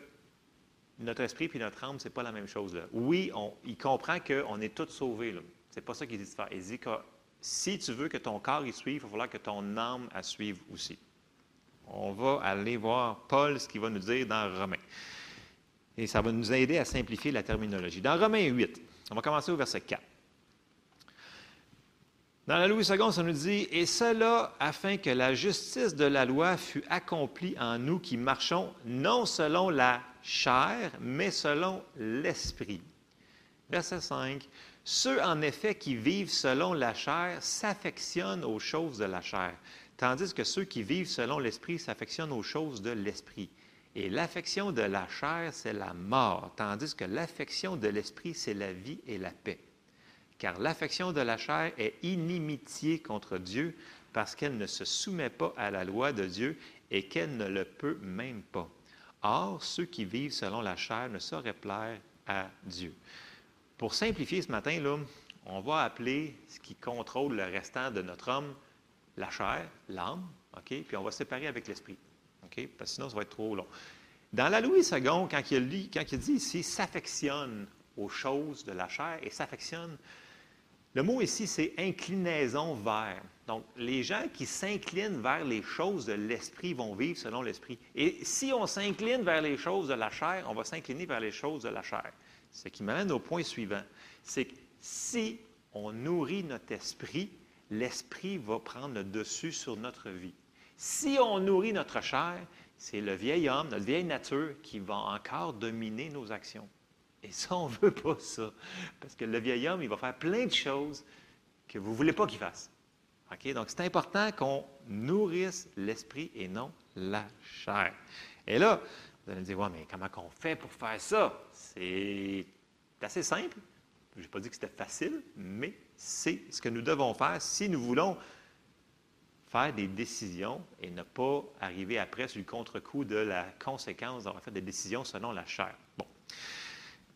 notre esprit et notre âme, ce n'est pas la même chose. Oui, il comprend qu'on est tous sauvés. Ce n'est pas ça qu'il dit de faire. Il dit que si tu veux que ton corps y suive, il va falloir que ton âme à suive aussi. On va aller voir Paul, ce qu'il va nous dire dans Romains. Et ça va nous aider à simplifier la terminologie. Dans Romains 8, on va commencer au verset 4. Dans la Louis II, ça nous dit Et cela afin que la justice de la loi fût accomplie en nous qui marchons non selon la chair, mais selon l'esprit. Verset 5 Ceux en effet qui vivent selon la chair s'affectionnent aux choses de la chair, tandis que ceux qui vivent selon l'esprit s'affectionnent aux choses de l'esprit. Et l'affection de la chair, c'est la mort, tandis que l'affection de l'esprit, c'est la vie et la paix. Car l'affection de la chair est inimitié contre Dieu parce qu'elle ne se soumet pas à la loi de Dieu et qu'elle ne le peut même pas. Or, ceux qui vivent selon la chair ne sauraient plaire à Dieu. Pour simplifier ce matin, là, on va appeler ce qui contrôle le restant de notre homme la chair, l'âme? Puis on va séparer avec l'esprit. Parce que sinon, ça va être trop long. Dans la Louis II, quand il, lit, quand il dit ici s'affectionne aux choses de la chair et s'affectionne, le mot ici, c'est inclinaison vers. Donc, les gens qui s'inclinent vers les choses de l'esprit vont vivre selon l'esprit. Et si on s'incline vers les choses de la chair, on va s'incliner vers les choses de la chair. Ce qui m'amène au point suivant. C'est que si on nourrit notre esprit, l'esprit va prendre le dessus sur notre vie. Si on nourrit notre chair, c'est le vieil homme, notre vieille nature qui va encore dominer nos actions. Et ça, on ne veut pas ça. Parce que le vieil homme, il va faire plein de choses que vous ne voulez pas qu'il fasse. Donc, c'est important qu'on nourrisse l'esprit et non la chair. Et là, vous allez me dire, ouais, mais comment on fait pour faire ça? C'est assez simple. Je n'ai pas dit que c'était facile, mais c'est ce que nous devons faire si nous voulons faire des décisions et ne pas arriver après sur le contre-coup de la conséquence d'avoir fait des décisions selon la chair. Bon.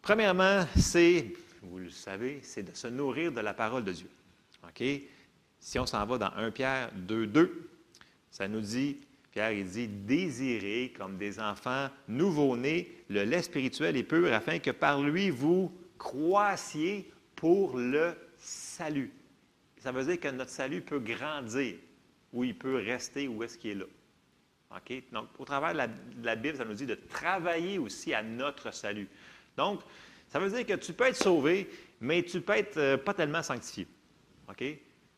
Premièrement, c'est, vous le savez, c'est de se nourrir de la parole de Dieu. OK? Si on s'en va dans 1 Pierre 2, 2, ça nous dit, Pierre, il dit, désirez comme des enfants nouveau-nés le lait spirituel et pur afin que par lui vous croissiez pour le salut. Ça veut dire que notre salut peut grandir où il peut rester, où est-ce qu'il est là. Donc, au travers de la, Bible, ça nous dit de travailler aussi à notre salut. Donc, ça veut dire que tu peux être sauvé, mais tu peux être euh, pas tellement sanctifié. OK?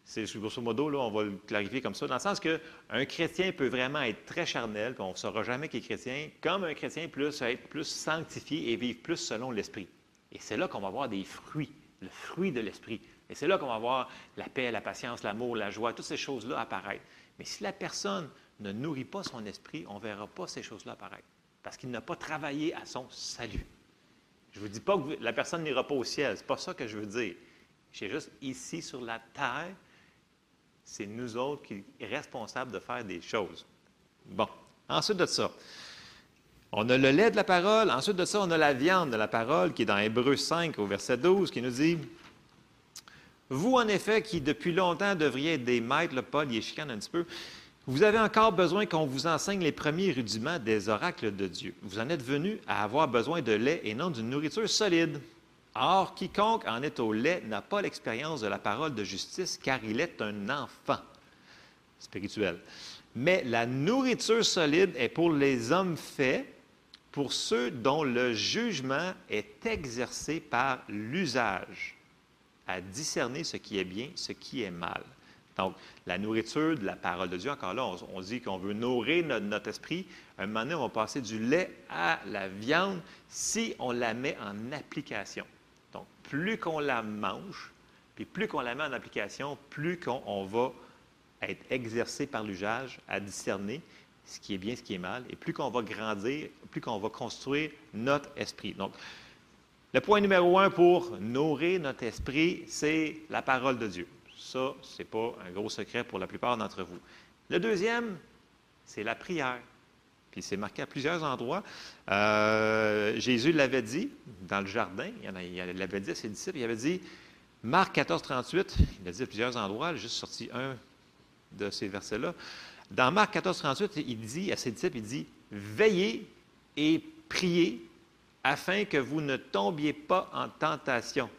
C'est grosso modo, là, on va le clarifier comme ça, dans le sens qu'un chrétien peut vraiment être très charnel, puis on ne saura jamais qu'il est chrétien, comme un chrétien peut être plus sanctifié et vivre plus selon l'esprit. Et c'est là qu'on va voir des fruits, le fruit de l'esprit. Et c'est là qu'on va voir la paix, la patience, l'amour, la joie, toutes ces choses-là apparaître. Mais si la personne ne nourrit pas son esprit, on ne verra pas ces choses-là apparaître. Parce qu'il n'a pas travaillé à son salut. Je ne vous dis pas que la personne n'ira pas au ciel. Ce n'est pas ça que je veux dire. C'est juste ici sur la terre, c'est nous autres qui sommes responsables de faire des choses. Bon. Ensuite de ça, on a le lait de la parole. Ensuite de ça, on a la viande de la parole qui est dans Hébreu 5 au verset 12 qui nous dit vous, en effet, qui depuis longtemps devriez être des maîtres, le Paul y chicane un petit peu, vous avez encore besoin qu'on vous enseigne les premiers rudiments des oracles de Dieu. Vous en êtes venu à avoir besoin de lait et non d'une nourriture solide. Or, quiconque en est au lait n'a pas l'expérience de la parole de justice, car il est un enfant. spirituelle. Mais la nourriture solide est pour les hommes faits, pour ceux dont le jugement est exercé par l'usage, à discerner ce qui est bien, ce qui est mal. Donc, la nourriture de la parole de Dieu, encore là, on, dit qu'on veut nourrir notre, notre esprit. Un moment donné, on va passer du lait à la viande si on la met en application. Donc, plus qu'on la mange, puis plus qu'on la met en application, plus qu'on on va être exercé par l'usage à discerner ce qui est bien, ce qui est mal, et plus qu'on va grandir, plus qu'on va construire notre esprit. Donc, le point numéro un pour nourrir notre esprit, c'est la parole de Dieu. Ça, ce n'est pas un gros secret pour la plupart d'entre vous. Le deuxième, c'est la prière. Puis c'est marqué à plusieurs endroits. Euh, Jésus l'avait dit dans le jardin, il, l'avait dit à ses disciples, il avait dit, Marc 14, 38, il l'a dit à plusieurs endroits, j'ai juste sorti un de ces versets-là. Dans Marc 14, 38, il dit à ses disciples, il dit, Veillez et priez afin que vous ne tombiez pas en tentation.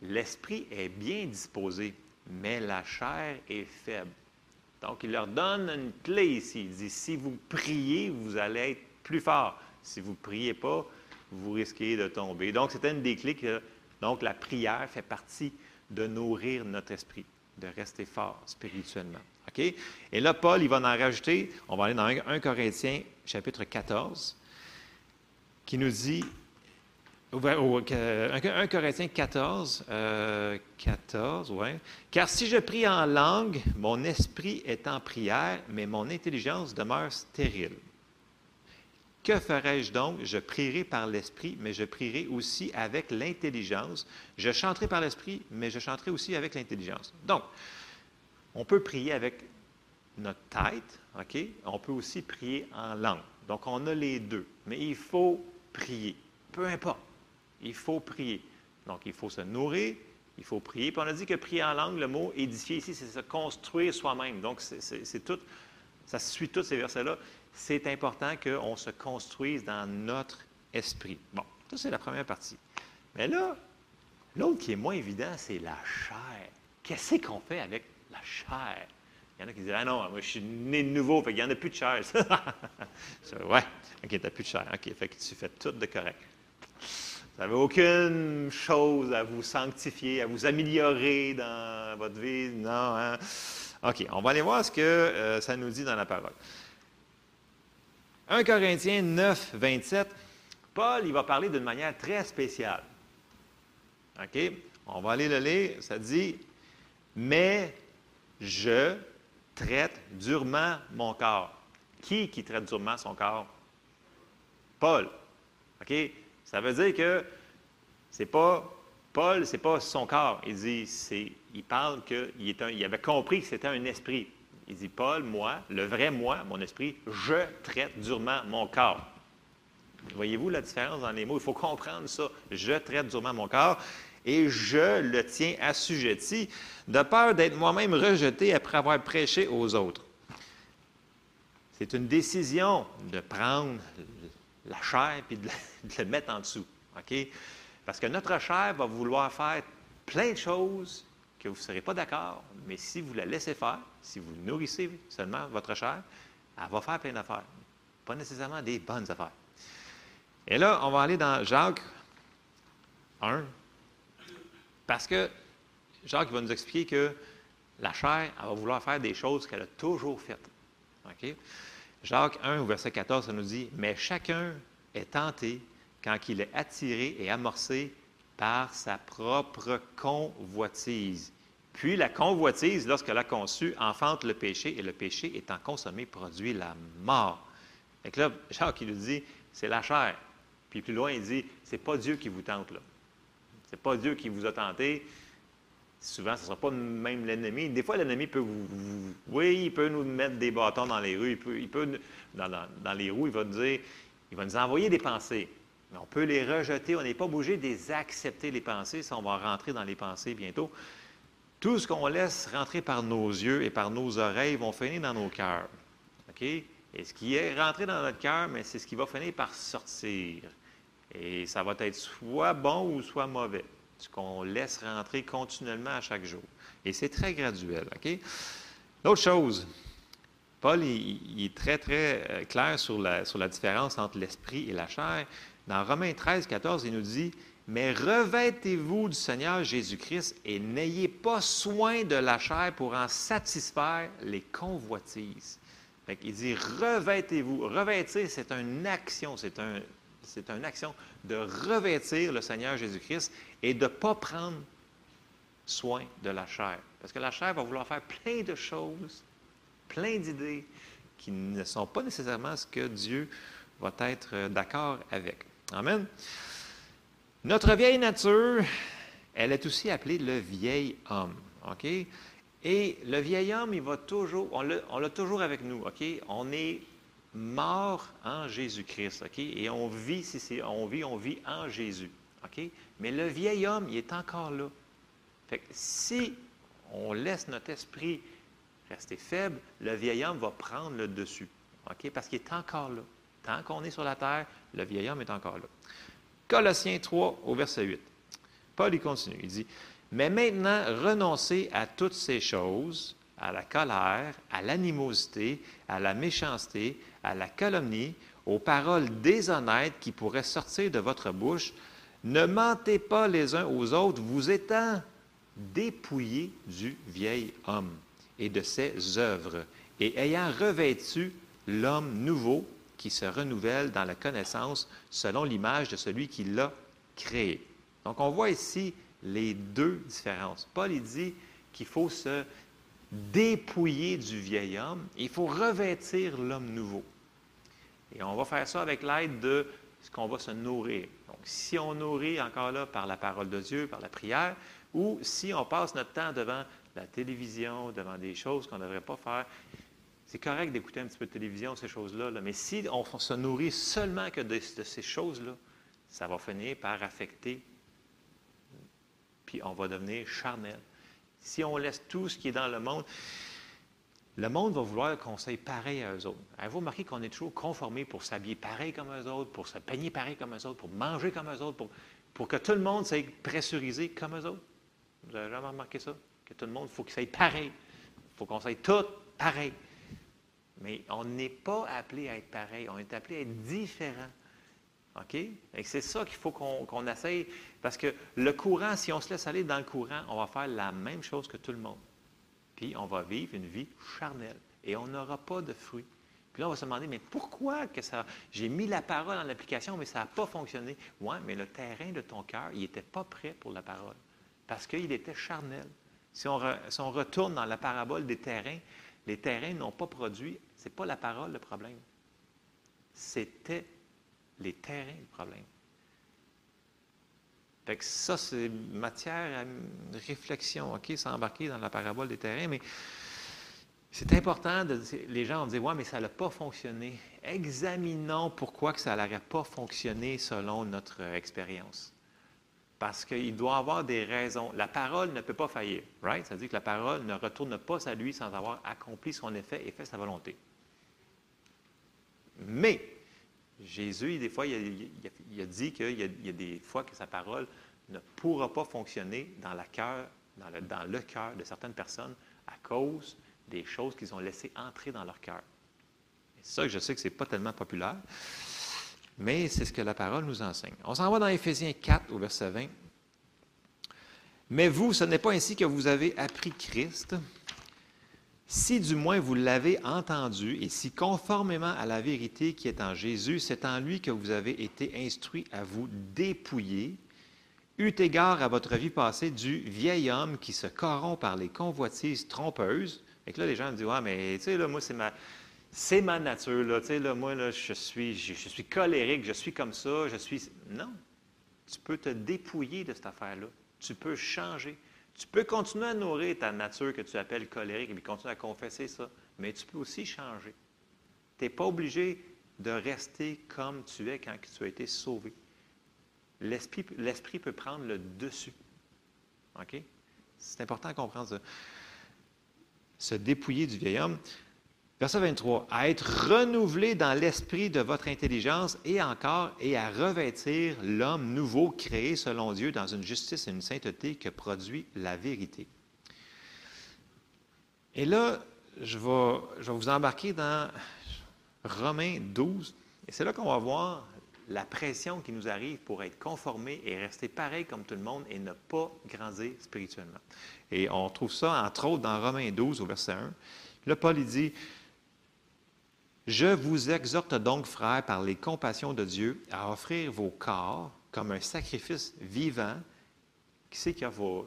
L'esprit est bien disposé, mais la chair est faible. Donc, il leur donne une clé ici. Il dit, si vous priez, vous allez être plus fort. Si vous ne priez pas, vous risquez de tomber. Donc, c'était une des clés que, donc, la prière fait partie de nourrir notre esprit, de rester fort spirituellement. OK? Et là, Paul, il va en rajouter, on va aller dans 1, 1 Corinthiens, chapitre 14, qui nous dit, Ouvert au- que- 1 Corinthiens 14, euh, 14, ouais. Car si je prie en langue, mon esprit est en prière, mais mon intelligence demeure stérile. Que ferai-je donc? Je prierai par l'esprit, mais je prierai aussi avec l'intelligence. Je chanterai par l'esprit, mais je chanterai aussi avec l'intelligence. Donc, on peut prier avec notre tête, OK? On peut aussi prier en langue. Donc, on a les deux. Mais il faut prier. Peu importe. Il faut prier. Donc, il faut se nourrir, il faut prier. Puis on a dit que prier en langue, le mot édifier ici, c'est se construire soi-même. Donc, c'est- tout, ça suit tous ces versets-là. C'est important qu'on se construise dans notre esprit. Bon, ça, c'est la première partie. Mais là, l'autre qui est moins évident, c'est la chair. Qu'est-ce qu'on fait avec la chair? Il y en a qui disent Ah non, moi je suis né de nouveau, fait qu'il n'y en a plus de chair. Ouais, ok, tu n'as plus de chair. Ok, fait que tu fais tout de correct. Vous n'avez aucune chose à vous sanctifier, à vous améliorer dans votre vie? Non, hein? OK, on va aller voir ce que euh, ça nous dit dans la parole. 1 Corinthiens 9, 27, Paul, il va parler d'une manière très spéciale. OK? On va aller le lire. Ça dit Mais je traite durement mon corps. Qui qui traite durement son corps? Paul. OK? Ça veut dire que c'est pas Paul, c'est pas son corps. Il dit, c'est, il parle qu'il il avait compris que c'était un esprit. Il dit, Paul, moi, le vrai moi, mon esprit, je traite durement mon corps. Voyez-vous la différence dans les mots? Il faut comprendre ça. Je traite durement mon corps et je le tiens assujetti, de peur d'être moi-même rejeté après avoir prêché aux autres. C'est une décision de prendre la chair et de, le mettre en dessous. Parce que notre chair va vouloir faire plein de choses que vous ne serez pas d'accord, mais si vous la laissez faire, si vous nourrissez seulement votre chair, elle va faire plein d'affaires. Pas nécessairement des bonnes affaires. Et là, on va aller dans Jacques 1, parce que Jacques va nous expliquer que la chair, elle va vouloir faire des choses qu'elle a toujours faites. Jacques 1, au verset 14, ça nous dit Mais chacun est tenté quand il est attiré et amorcé par sa propre convoitise. Puis la convoitise, lorsqu'elle a conçu, enfante le péché, et le péché étant consommé produit la mort. Et là, Jacques, il nous dit C'est la chair. Puis plus loin, il dit C'est pas Dieu qui vous tente. C'est pas Dieu qui vous a tenté. Souvent, ce ne sera pas même l'ennemi. Des fois, l'ennemi peut vous, Oui, il peut nous mettre des bâtons dans les rues. Il peut, il peut dans les roues, il va nous dire, il va nous envoyer des pensées. Mais on peut les rejeter. On n'est pas obligé de les accepter, les pensées. Ça, on va rentrer dans les pensées bientôt. Tout ce qu'on laisse rentrer par nos yeux et par nos oreilles vont finir dans nos cœurs. OK? Et ce qui est rentré dans notre cœur, mais c'est ce qui va finir par sortir. Et ça va être soit bon ou soit mauvais. Ce qu'on laisse rentrer continuellement à chaque jour. Et c'est très graduel. OK? L'autre chose, Paul, est très, très euh, clair sur la, sur la différence entre l'esprit et la chair. Dans Romains 13, 14, il nous dit Mais revêtez-vous du Seigneur Jésus-Christ et n'ayez pas soin de la chair pour en satisfaire les convoitises. Il dit Revêtez-vous. Revêtir, c'est une action, c'est un, c'est une action de revêtir le Seigneur Jésus-Christ et de ne pas prendre soin de la chair. Parce que la chair va vouloir faire plein de choses, plein d'idées qui ne sont pas nécessairement ce que Dieu va être euh, d'accord avec. Amen. Notre vieille nature, elle est aussi appelée le vieil homme. OK? Et le vieil homme, il va toujours, on l'a toujours avec nous. OK? On est mort en Jésus-Christ. OK? Et on vit, si on vit, on vit en Jésus. OK? Mais le vieil homme, il est encore là. Fait que si on laisse notre esprit rester faible, le vieil homme va prendre le dessus. Parce qu'il est encore là. Tant qu'on est sur la terre, le vieil homme est encore là. Colossiens 3 au verset 8. Paul y continue. Il dit Mais maintenant, renoncez à toutes ces choses, à la colère, à l'animosité, à la méchanceté, à la calomnie, aux paroles déshonnêtes qui pourraient sortir de votre bouche. Ne mentez pas les uns aux autres, vous étant dépouillés du vieil homme et de ses œuvres, et ayant revêtu l'homme nouveau qui se renouvelle dans la connaissance selon l'image de celui qui l'a créé. Donc on voit ici les deux différences. Paul dit qu'il faut se dépouiller du vieil homme, il faut revêtir l'homme nouveau. Et on va faire ça avec l'aide de ce qu'on va se nourrir. Donc si on nourrit encore là par la parole de Dieu, par la prière, ou si on passe notre temps devant la télévision, devant des choses qu'on ne devrait pas faire, c'est correct d'écouter un petit peu de télévision, ces choses-là, mais si on se nourrit seulement que de, ces choses-là, ça va finir par affecter, puis on va devenir charnel. Si on laisse tout ce qui est dans le monde, le monde va vouloir qu'on soit pareil à eux autres. Avez-vous remarqué qu'on est toujours conformé pour s'habiller pareil comme eux autres, pour se peigner pareil comme eux autres, pour manger comme eux autres, pour, pour que tout le monde soit pressurisé comme eux autres? Vous n'avez jamais remarqué ça? Que tout le monde, il faut qu'il soit pareil. Il faut qu'on soit tout pareil. Mais on n'est pas appelé à être pareil, on est appelé à être différent. OK? Et c'est ça qu'il faut qu'on essaye, parce que le courant, si on se laisse aller dans le courant, on va faire la même chose que tout le monde. Puis on va vivre une vie charnelle et on n'aura pas de fruits. Puis là, on va se demander, mais pourquoi que ça. J'ai mis la parole en application, mais ça n'a pas fonctionné? Oui, mais le terrain de ton cœur, il n'était pas prêt pour la parole. Parce qu'il était charnel. Si on, si on retourne dans la parabole des terrains, les terrains n'ont pas produit ce n'est pas la parole le problème. C'était les terrains le problème. Fait que ça, c'est matière à réflexion, OK, sans embarquer dans la parabole des terrains, mais c'est important de les gens vont dire Ouais, mais ça n'a pas fonctionné. Examinons pourquoi que ça n'aurait pas fonctionné selon notre expérience. Parce qu'il doit avoir des raisons. La parole ne peut pas faillir, right? Ça veut dire que la parole ne retourne pas à lui sans avoir accompli son effet et fait sa volonté. Mais Jésus, des fois, il a, dit qu'il y, a des fois que sa parole ne pourra pas fonctionner dans, le, dans le cœur de certaines personnes à cause des choses qu'ils ont laissées entrer dans leur cœur. Et ça, je sais que ce n'est pas tellement populaire, mais c'est ce que la parole nous enseigne. On s'en va dans Éphésiens 4 au verset 20. Mais vous, ce n'est pas ainsi que vous avez appris Christ. Si du moins vous l'avez entendu, et si conformément à la vérité qui est en Jésus, c'est en lui que vous avez été instruit à vous dépouiller, eut égard à votre vie passée du vieil homme qui se corrompt par les convoitises trompeuses. Et que là, les gens me disent, ouais, mais tu sais, là, moi, c'est ma, c'est ma nature, là, tu sais, là, moi, là, je suis, je suis colérique, je suis comme ça, je suis... Non, tu peux te dépouiller de cette affaire-là. Tu peux changer. Tu peux continuer à nourrir ta nature que tu appelles colérique et puis continuer à confesser ça, mais tu peux aussi changer. Tu n'es pas obligé de rester comme tu es quand tu as été sauvé. L'esprit peut prendre le dessus. OK? C'est important de comprendre ça. Se dépouiller du vieil homme. Verset 23, à être renouvelé dans l'esprit de votre intelligence et encore, et à revêtir l'homme nouveau créé selon Dieu dans une justice et une sainteté que produit la vérité. Et là, je vais, je vais vous embarquer dans Romains 12. Et c'est là qu'on va voir la pression qui nous arrive pour être conformé et rester pareil comme tout le monde et ne pas grandir spirituellement. Et on trouve ça, entre autres, dans Romains 12, au verset 1. Là, Paul, il dit Je vous exhorte donc, frères, par les compassions de Dieu, à offrir vos corps comme un sacrifice vivant. Qui c'est qui offre,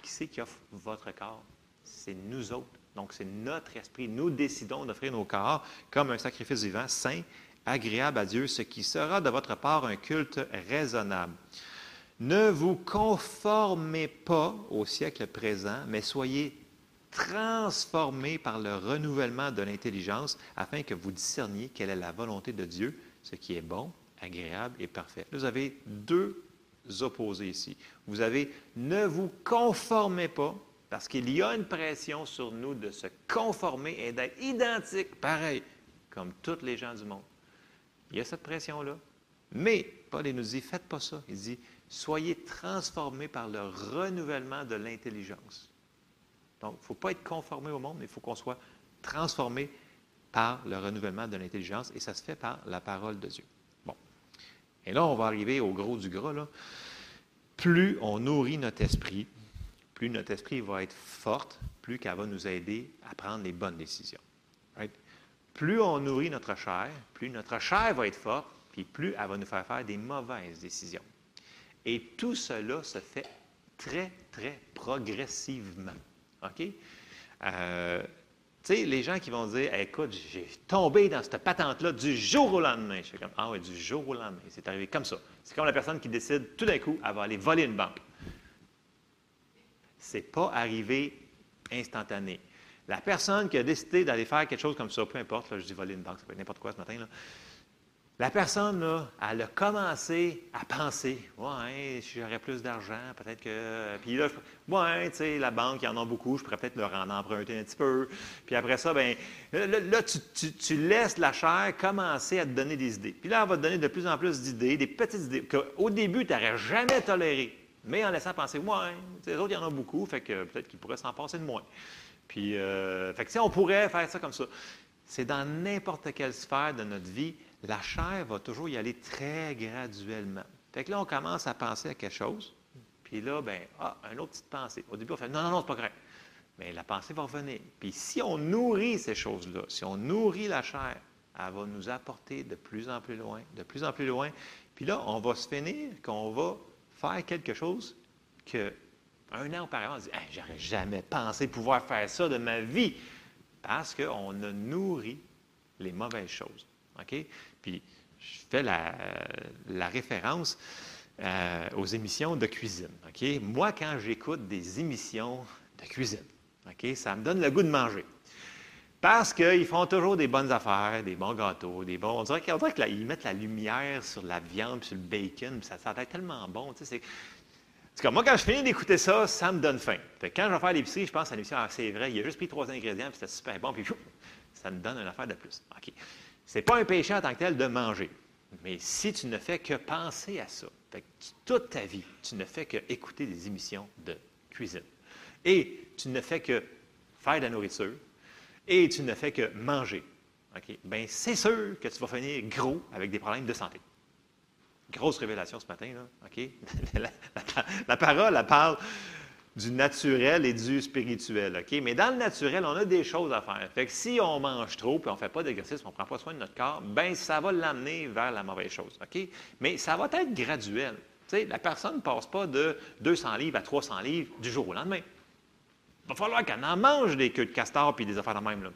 qui qui offre votre corps? C'est nous autres. Donc, c'est notre esprit. Nous décidons d'offrir nos corps comme un sacrifice vivant, saint, agréable à Dieu, ce qui sera de votre part un culte raisonnable. Ne vous conformez pas au siècle présent, mais soyez transformés par le renouvellement de l'intelligence afin que vous discerniez quelle est la volonté de Dieu, ce qui est bon, agréable et parfait. Vous avez deux opposés ici. Vous avez ne vous conformez pas, parce qu'il y a une pression sur nous de se conformer et d'être identique, pareil, comme tous les gens du monde. Il y a cette pression-là. Mais Paul il nous dit, faites pas ça. Il dit, soyez transformés par le renouvellement de l'intelligence. Donc, il ne faut pas être conformé au monde, mais il faut qu'on soit transformé par le renouvellement de l'intelligence, et ça se fait par la parole de Dieu. Bon. Et là, on va arriver au gros du gras. Là. Plus on nourrit notre esprit, plus notre esprit va être forte, plus qu'elle va nous aider à prendre les bonnes décisions. Plus on nourrit notre chair, plus notre chair va être forte, puis plus elle va nous faire faire des mauvaises décisions. Et tout cela se fait très, très progressivement. OK? Euh, tu sais, les gens qui vont dire Écoute, j'ai tombé dans cette patente-là du jour au lendemain. Je fais comme Ah oui, du jour au lendemain. C'est arrivé comme ça. C'est comme la personne qui décide tout d'un coup, elle va aller voler une banque. Ce n'est pas arrivé instantané. La personne qui a décidé d'aller faire quelque chose comme ça, peu importe, là, je dis voler une banque, ça peut être n'importe quoi ce matin, là, la personne, là, elle a commencé à penser Ouais, si j'aurais plus d'argent, peut-être que. Puis là, ouais, tu sais, la banque, il y en a beaucoup, je pourrais peut-être leur en emprunter un petit peu. Puis après ça, bien, là, tu, laisses la chair commencer à te donner des idées. Puis là, elle va te donner de plus en plus d'idées, des petites idées qu'au début, tu n'aurais jamais tolérées. Mais en laissant penser Ouais, les autres, il y en a beaucoup, fait que peut-être qu'ils pourraient s'en passer de moins. Puis, euh, fait que, on pourrait faire ça comme ça. C'est dans n'importe quelle sphère de notre vie la chair va toujours y aller très graduellement. Fait que là, on commence à penser à quelque chose, puis là, ben, ah, une autre petite pensée. Au début, on fait non, non, non, c'est pas grave. Mais la pensée va revenir. Puis si on nourrit ces choses-là, si on nourrit la chair, elle va nous apporter de plus en plus loin, de plus en plus loin. Puis là, on va se finir qu'on va faire quelque chose que un an auparavant, on dit j'aurais jamais pensé pouvoir faire ça de ma vie parce qu'on a nourri les mauvaises choses. OK? Puis je fais la, référence euh, aux émissions de cuisine. Moi, quand j'écoute des émissions de cuisine, OK, ça me donne le goût de manger. Parce qu'ils font toujours des bonnes affaires, des bons gâteaux, des bons. On dirait, qu'ils mettent la lumière sur la viande, sur le bacon, puis ça, ça a tellement bon. Tu sais, c'est moi, quand je finis d'écouter ça, ça me donne faim. Quand je vais faire l'épicerie, je pense à l'émission, ah, c'est vrai, il a juste pris trois ingrédients, puis c'était super bon, puis ça me donne une affaire de plus. OK? Ce n'est pas un péché en tant que tel de manger. Mais si tu ne fais que penser à ça, toute ta vie, tu ne fais que écouter des émissions de cuisine, et tu ne fais que faire de la nourriture, et tu ne fais que manger? Bien, c'est sûr que tu vas finir gros avec des problèmes de santé. Grosse révélation ce matin, là, OK? la, parole, elle parle du naturel et du spirituel. Mais dans le naturel, on a des choses à faire. Fait que si on mange trop et on ne fait pas d'exercice, on ne prend pas soin de notre corps, ben ça va l'amener vers la mauvaise chose. Mais ça va être graduel. la personne ne passe pas de 200 livres à 300 livres du jour au lendemain. Il va falloir qu'elle en mange des queues de castor et des affaires de même. Là.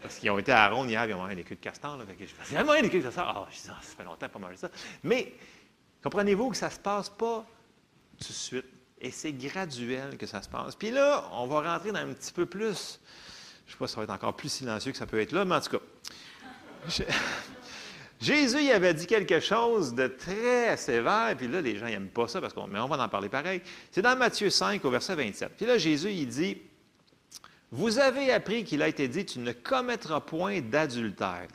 Parce qu'ils ont été à Ronde hier, ils ont mangé des queues de castor. Là, fait que je fais, mangé des queues de castor. Ah, ça fait longtemps pas manger ça. Mais comprenez-vous que ça ne se passe pas tout de suite. Et c'est graduel que ça se passe. Puis là, on va rentrer dans un petit peu plus. Je ne sais pas si ça va être encore plus silencieux que ça peut être là, mais en tout cas. Jésus il avait dit quelque chose de très sévère, puis là, les gens n'aiment pas ça, parce qu'on, mais on va en parler pareil. C'est dans Matthieu 5, au verset 27. Puis là, Jésus, il dit Vous avez appris qu'il a été dit Tu ne commettras point d'adultère.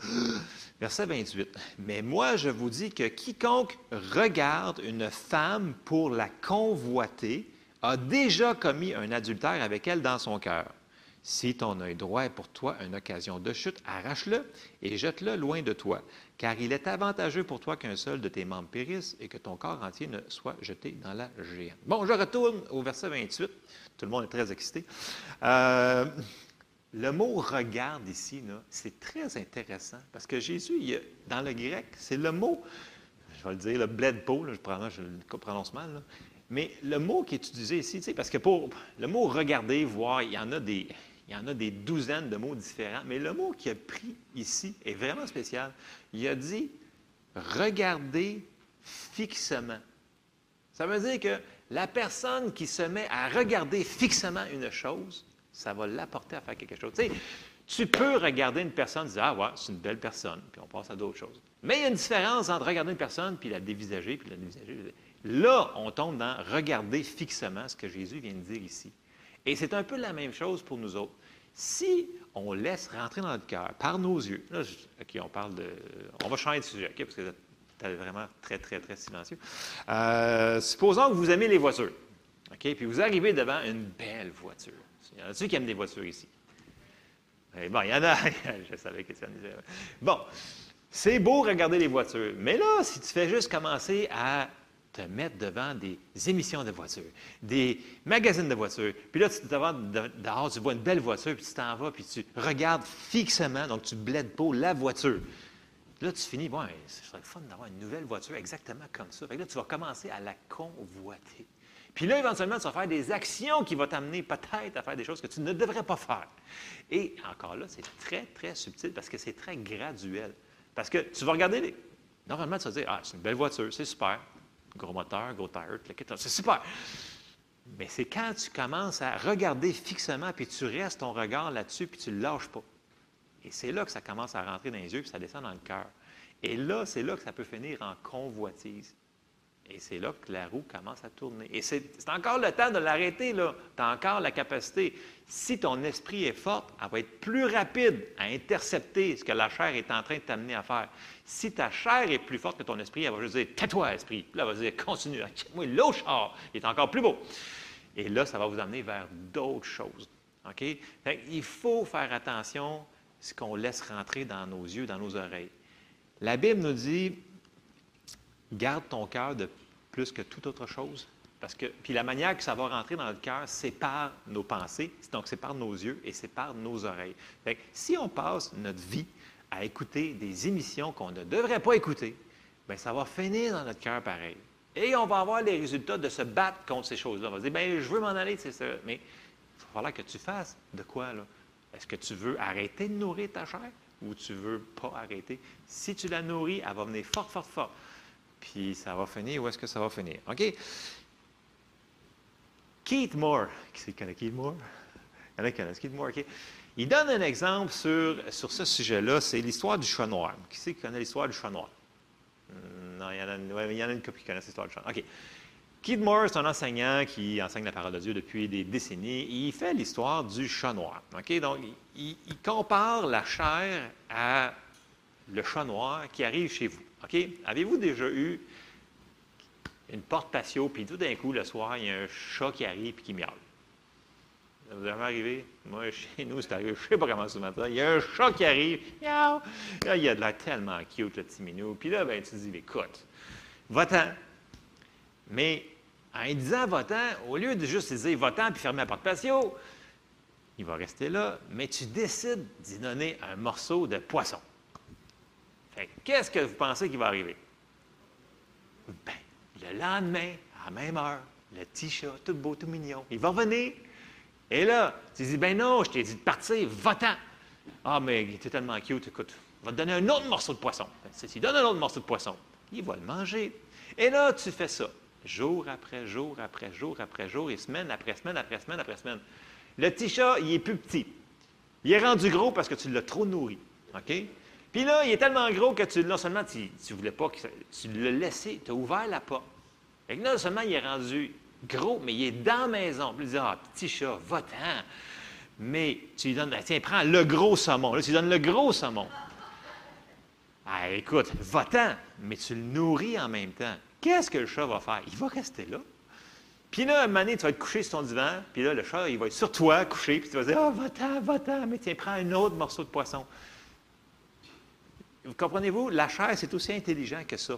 Verset 28. Mais moi, je vous dis que quiconque regarde une femme pour la convoiter a déjà commis un adultère avec elle dans son cœur. Si ton œil droit est pour toi une occasion de chute, arrache-le et jette-le loin de toi, car il est avantageux pour toi qu'un seul de tes membres périsse et que ton corps entier ne soit jeté dans la géante. Bon, je retourne au verset 28. Tout le monde est très excité. Euh, le mot regarde ici, c'est très intéressant parce que Jésus, dans le grec, c'est le mot, je vais le dire, le bledpo, là, je, le prononce mal, mais le mot qui est utilisé ici, parce que pour le mot regarder, voir, il y en a des, il y en a des douzaines de mots différents, mais le mot qu'il a pris ici est vraiment spécial. Il a dit regarder fixement. Ça veut dire que la personne qui se met à regarder fixement une chose, ça va l'apporter à faire quelque chose. Tu sais, tu peux regarder une personne et dire Ah, ouais, c'est une belle personne, puis on passe à d'autres choses. Mais il y a une différence entre regarder une personne puis la dévisager, puis la dévisager. Là, on tombe dans regarder fixement ce que Jésus vient de dire ici. Et c'est un peu la même chose pour nous autres. Si on laisse rentrer dans notre cœur par nos yeux, là, OK, on parle de. On va changer de sujet, OK, parce que c'est vraiment très, très, très silencieux. Euh, supposons que vous aimez les voitures, OK, puis vous arrivez devant une belle voiture. Il y en a-tu qui aiment des voitures ici? Eh bon, il y en a. je savais que ça disait. Bon, c'est beau regarder les voitures, mais là, si tu fais juste commencer à te mettre devant des émissions de voitures, des magazines de voitures, puis là, tu te vas de- dehors, tu vois une belle voiture, puis tu t'en vas, puis tu regardes fixement, donc tu blèdes pas la voiture. Là, tu finis, bon, ce serait fun d'avoir une nouvelle voiture exactement comme ça. Fait que là, tu vas commencer à la convoiter. Puis là, éventuellement, tu vas faire des actions qui vont t'amener peut-être à faire des choses que tu ne devrais pas faire. Et encore là, c'est très, très subtil parce que c'est très graduel. Parce que tu vas regarder les... Normalement, tu vas dire, ah, c'est une belle voiture, c'est super. Gros moteur, gros tire, c'est super. Mais c'est quand tu commences à regarder fixement, puis tu restes ton regard là-dessus, puis tu ne lâches pas. Et c'est là que ça commence à rentrer dans les yeux, puis ça descend dans le cœur. Et là, c'est là que ça peut finir en convoitise. Et c'est là que la roue commence à tourner. Et c'est encore le temps de l'arrêter, là. Tu as encore la capacité. Si ton esprit est fort, elle va être plus rapide à intercepter ce que la chair est en train de t'amener à faire. Si ta chair est plus forte que ton esprit, elle va juste dire Tais-toi, esprit. Puis là, elle va dire Continue, moi l'autre char, est encore plus beau. Et là, ça va vous amener vers d'autres choses. OK? Il faut faire attention à ce qu'on laisse rentrer dans nos yeux, dans nos oreilles. La Bible nous dit garde ton cœur de plus que toute autre chose. Parce que, puis la manière que ça va rentrer dans notre cœur, c'est par nos pensées, donc c'est par nos yeux et c'est par nos oreilles. Fait que si on passe notre vie à écouter des émissions qu'on ne devrait pas écouter, bien, ça va finir dans notre cœur pareil. Et on va avoir les résultats de se battre contre ces choses-là. On va se dire, bien, je veux m'en aller, c'est ça. Mais il va falloir que tu fasses de quoi, là? Est-ce que tu veux arrêter de nourrir ta chair ou tu veux pas arrêter? Si tu la nourris, elle va venir fort, fort, fort. Puis ça va finir, où est-ce que ça va finir? OK? Keith Moore, qui c'est connaît Keith Moore? Il y en a qui connaissent Keith Moore, OK? Il donne un exemple sur, sur ce sujet-là, c'est l'histoire du chat noir. Qui c'est qui connaît l'histoire du chat noir? Hmm, Non, il y en a, une- y en a une qui connaissent l'histoire du chat noir. OK. Keith Moore, c'est un enseignant qui enseigne la parole de Dieu depuis des décennies. Il fait l'histoire du chat noir. OK? Donc, il, il compare la chair à le chat noir qui arrive chez vous. OK? Avez-vous déjà eu une porte patio, puis tout d'un coup, le soir, il y a un chat qui arrive et qui miaule? Ça vous est arrivé? Moi, chez nous, c'est arrivé, je ne sais pas comment souvent ça. Il y a un chat qui arrive, miaou! Là, il a de l'air tellement cute, le petit minou. Puis là, ben, tu dis, écoute, va-t'en. Mais en disant va-t'en, au lieu de juste dire va-t'en puis fermer la porte patio, il va rester là, mais tu décides d'y donner un morceau de poisson. Qu'est-ce que vous pensez qui va arriver? Ben, le lendemain, à la même heure, le chat, tout beau, tout mignon, il va revenir. Et là, tu dis, ben non, je t'ai dit de partir, va-t'en. Ah, mais il était tellement cute, écoute, va te donner un autre morceau de poisson. Ben, si tu lui donnes un autre morceau de poisson, il va le manger. Et là, tu fais ça, jour après jour, après jour, après jour, et semaine après semaine, après semaine, après semaine. Le petit chat, il est plus petit. Il est rendu gros parce que tu l'as trop nourri. OK? Puis là, il est tellement gros que tu, non seulement tu ne voulais pas que tu l'as laissé, tu as ouvert la porte. Que non seulement il est rendu gros, mais il est dans la maison. Puis il dit Ah, petit chat, va-t'en. Mais tu lui donnes, Ah, tiens, prends le gros saumon. Là, tu lui donnes le gros saumon. Ah, écoute, va-t'en, mais tu le nourris en même temps. Qu'est-ce que le chat va faire? Il va rester là. Puis là, un moment donné, tu vas être couché sur ton divan, puis là, le chat, il va être sur toi, couché, puis tu vas dire Ah, va-t'en, va-t'en, mais tiens, prends un autre morceau de poisson. Vous comprenez-vous? La chair, c'est aussi intelligent que ça.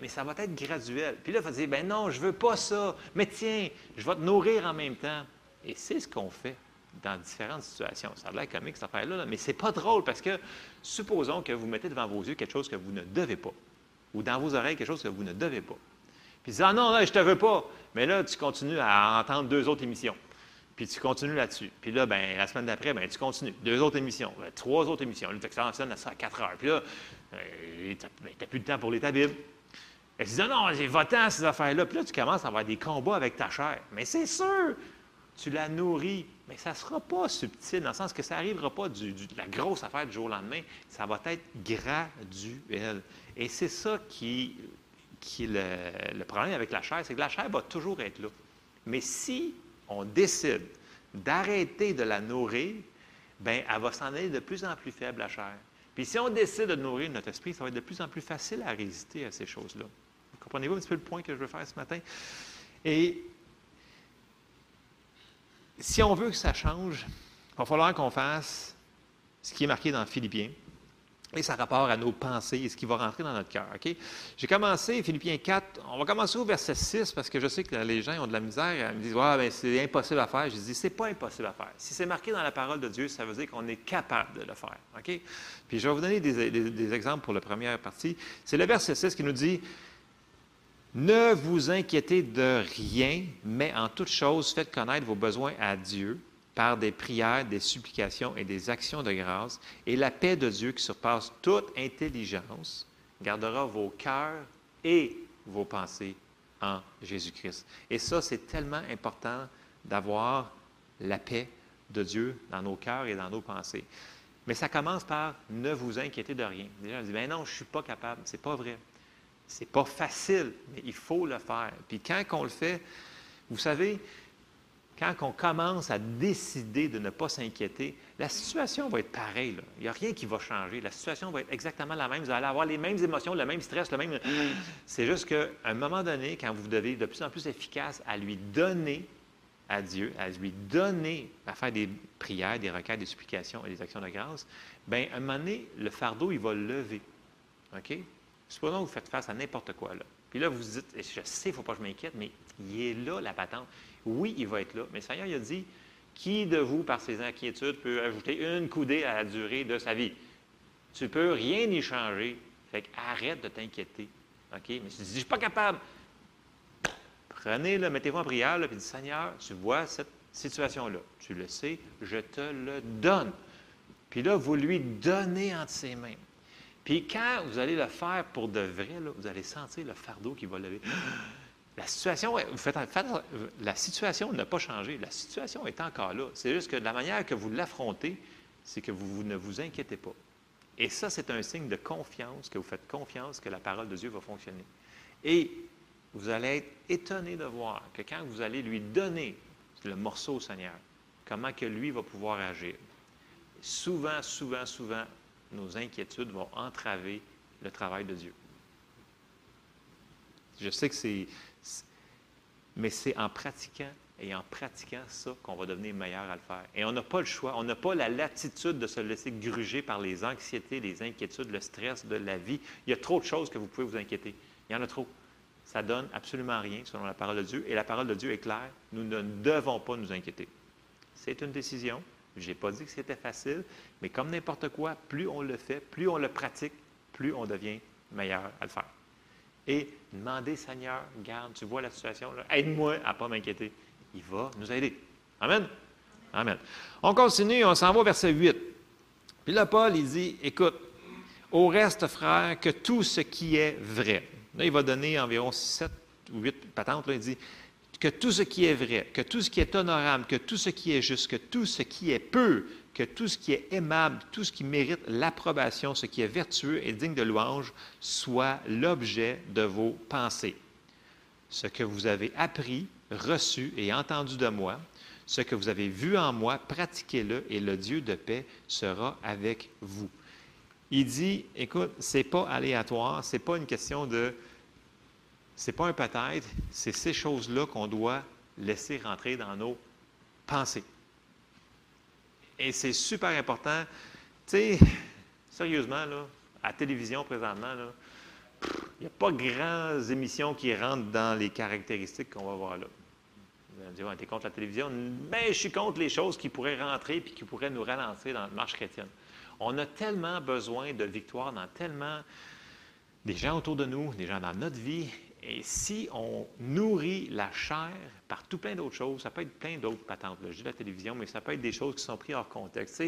Mais ça va être graduel. Puis là, il va dire Ben non, je ne veux pas ça, mais tiens, je vais te nourrir en même temps. Et c'est ce qu'on fait dans différentes situations. Ça a l'air comique, cette affaire-là, mais c'est pas drôle parce que supposons que vous mettez devant vos yeux quelque chose que vous ne devez pas, ou dans vos oreilles quelque chose que vous ne devez pas. Puis dis, ah non, là, je te veux pas. Mais là, tu continues à entendre deux autres émissions. Puis tu continues là-dessus. Puis là, ben, la semaine d'après, ben, tu continues. Deux autres émissions, ben, trois autres émissions. Là, tu à ça à quatre heures. Puis là, euh, tu n'as ben, plus de temps pour les ta. Et tu dis, non, j'ai votant ces affaires-là. Puis là, tu commences à avoir des combats avec ta chair. Mais c'est sûr, tu la nourris. Mais ça ne sera pas subtil, dans le sens que ça n'arrivera pas du, de la grosse affaire du jour au lendemain. Ça va être graduel. Et c'est ça qui, qui est le, problème avec la chair, c'est que la chair va toujours être là. Mais si on décide d'arrêter de la nourrir, bien, elle va s'en aller de plus en plus faible, la chair. Puis si on décide de nourrir notre esprit, ça va être de plus en plus facile à résister à ces choses-là. Comprenez-vous un petit peu le point que je veux faire ce matin? Et si on veut que ça change, il va falloir qu'on fasse ce qui est marqué dans Philippiens. Et ça rapport à nos pensées et ce qui va rentrer dans notre cœur. OK? J'ai commencé, Philippiens 4, on va commencer au verset 6 parce que je sais que les gens ont de la misère. Ils me disent ouais, ben, c'est impossible à faire. Je dis c'est pas impossible à faire. Si c'est marqué dans la parole de Dieu, ça veut dire qu'on est capable de le faire. OK? Puis je vais vous donner des, des exemples pour la première partie. C'est le verset 6 qui nous dit Ne vous inquiétez de rien, mais en toute chose, faites connaître vos besoins à Dieu par des prières, des supplications et des actions de grâce, et la paix de Dieu qui surpasse toute intelligence gardera vos cœurs et vos pensées en Jésus-Christ. Et ça, c'est tellement important d'avoir la paix de Dieu dans nos cœurs et dans nos pensées. Mais ça commence par ne vous inquiétez de rien. Déjà, on dit, ben non, je ne suis pas capable. C'est pas vrai. C'est pas facile, mais il faut le faire. Puis quand on le fait, vous savez, quand on commence à décider de ne pas s'inquiéter, la situation va être pareille. Il n'y a rien qui va changer. La situation va être exactement la même. Vous allez avoir les mêmes émotions, le même stress, le même. C'est juste qu'à un moment donné, quand vous devez de plus en plus efficace à lui donner à Dieu, à lui donner, à faire des prières, des requêtes, des supplications et des actions de grâce, bien, à un moment donné, le fardeau, il va lever. OK? Supposons que vous faites face à n'importe quoi. Là. Puis là, vous vous dites, je sais, il ne faut pas que je m'inquiète, mais il est là, la patente. Oui, il va être là. Mais le Seigneur il a dit Qui de vous, par ses inquiétudes, peut ajouter une coudée à la durée de sa vie? Tu ne peux rien y changer. Fait arrête de t'inquiéter. OK? Mais si tu dis Je ne suis pas capable, prenez-le, mettez-vous en prière, puis dis Seigneur, tu vois cette situation-là. Tu le sais, je te le donne. Puis là, vous lui donnez entre ses mains. Puis quand vous allez le faire pour de vrai, vous allez sentir le fardeau qui va lever. La situation, la situation n'a pas changé. La situation est encore là. C'est juste que la manière que vous l'affrontez, c'est que vous, ne vous inquiétez pas. Et ça, c'est un signe de confiance, que vous faites confiance que la parole de Dieu va fonctionner. Et vous allez être étonné de voir que quand vous allez lui donner le morceau au Seigneur, comment que lui va pouvoir agir. Souvent, souvent, souvent, nos inquiétudes vont entraver le travail de Dieu. Je sais que c'est, mais c'est en pratiquant et en pratiquant ça qu'on va devenir meilleur à le faire. Et on n'a pas le choix, on n'a pas la latitude de se laisser gruger par les anxiétés, les inquiétudes, le stress de la vie. Il y a trop de choses que vous pouvez vous inquiéter. Il y en a trop. Ça donne absolument rien selon la parole de Dieu. Et la parole de Dieu est claire. Nous ne devons pas nous inquiéter. C'est une décision. Je n'ai pas dit que c'était facile, mais comme n'importe quoi, plus on le fait, plus on le pratique, plus on devient meilleur à le faire et demander, Seigneur, garde, tu vois la situation, aide-moi à ne pas m'inquiéter. Il va nous aider. Amen. Amen. On continue, on s'en va au verset 8. Puis là, Paul, il dit, écoute, au reste, frère, que tout ce qui est vrai. Là, il va donner environ 7 ou 8 patentes. Il dit, que tout ce qui est vrai, que tout ce qui est honorable, que tout ce qui est juste, que tout ce qui est peu, que tout ce qui est aimable, tout ce qui mérite l'approbation, ce qui est vertueux et digne de louange, soit l'objet de vos pensées. Ce que vous avez appris, reçu et entendu de moi, ce que vous avez vu en moi, pratiquez-le et le Dieu de paix sera avec vous. Il dit, écoute, c'est pas aléatoire, c'est pas une question de c'est pas un peut-être, c'est ces choses-là qu'on doit laisser rentrer dans nos pensées. Et c'est super important. Tu sais, sérieusement, là, à la télévision présentement, il n'y a pas grandes émissions qui rentrent dans les caractéristiques qu'on va voir là. Vous allez me dire, tu es contre la télévision? Mais je suis contre les choses qui pourraient rentrer et qui pourraient nous ralentir dans la marche chrétienne. On a tellement besoin de victoire dans tellement des gens autour de nous, des gens dans notre vie. Et si on nourrit la chair par tout plein d'autres choses, ça peut être plein d'autres patentes. Je dis la télévision, mais ça peut être des choses qui sont prises hors contexte.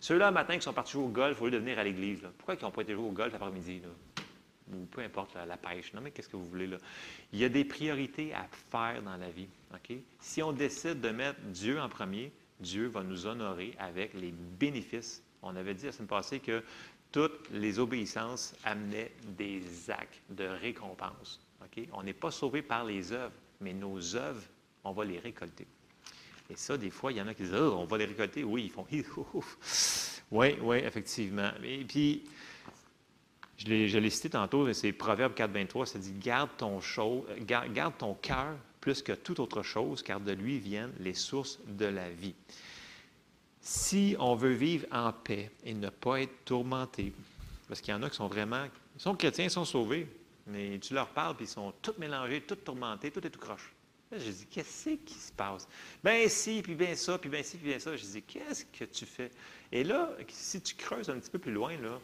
ceux-là, matin, qui sont partis jouer au golf, au lieu de venir à l'église, pourquoi ils n'ont pas été jouer au golf l'après-midi? Ou peu importe la, pêche. Non, mais qu'est-ce que vous voulez là? Il y a des priorités à faire dans la vie. Si on décide de mettre Dieu en premier, Dieu va nous honorer avec les bénéfices. On avait dit la semaine passée que toutes les obéissances amenaient des actes de récompense. On n'est pas sauvé par les œuvres, mais nos œuvres, on va les récolter. Et ça, des fois, il y en a qui disent oh, on va les récolter. Oui, ils font Oui, oui, effectivement. Et puis, je l'ai cité tantôt, c'est Proverbe 4, 23, ça dit Garde ton, ton cœur plus que toute autre chose, car de lui viennent les sources de la vie. Si on veut vivre en paix et ne pas être tourmenté, parce qu'il y en a qui sont vraiment, ils sont chrétiens, ils sont sauvés, mais tu leur parles, puis ils sont tous mélangés, tous tourmentés, tout est tout croche. je dis, qu'est-ce qui se passe? Ben si, puis bien ça, puis bien ci, puis bien ça. Je dis, qu'est-ce que tu fais? Et là, si tu creuses un petit peu plus loin, là,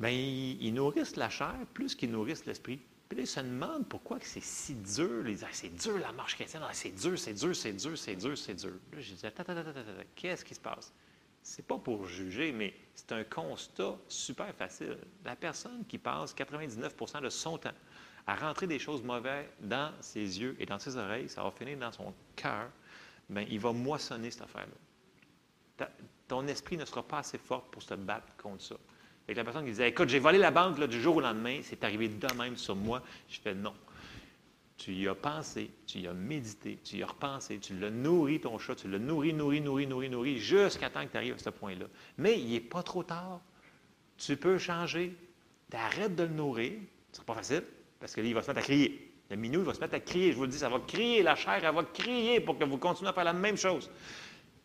ben, ils nourrissent la chair plus qu'ils nourrissent l'esprit. Puis là, ils se demandent pourquoi c'est si dur. Ils disent, c'est dur la marche chrétienne, ah, c'est dur, c'est dur, c'est dur, c'est dur, c'est dur. Là, je dis, attends, attends, attends, attends, qu'est-ce qui se passe? C'est pas pour juger, mais c'est un constat super facile. La personne qui passe 99% de son temps à rentrer des choses mauvaises dans ses yeux et dans ses oreilles, ça va finir dans son cœur, bien, il va moissonner cette affaire-là. Ton esprit ne sera pas assez fort pour se battre contre ça. Avec la personne qui disait Écoute, j'ai volé la banque du jour au lendemain, c'est arrivé de même sur moi. Je fais non. Tu y as pensé, tu y as médité, tu y as repensé, tu l'as nourri ton chat, tu l'as nourri, nourri, nourri, nourri, nourri, jusqu'à temps que tu arrives à ce point-là. Mais il n'est pas trop tard. Tu peux changer. Tu arrêtes de le nourrir. Ce n'est pas facile, parce que là, il va se mettre à crier. Le minou, il va se mettre à crier. Je vous le dis, ça va crier, la chair, elle va crier pour que vous continuez à faire la même chose.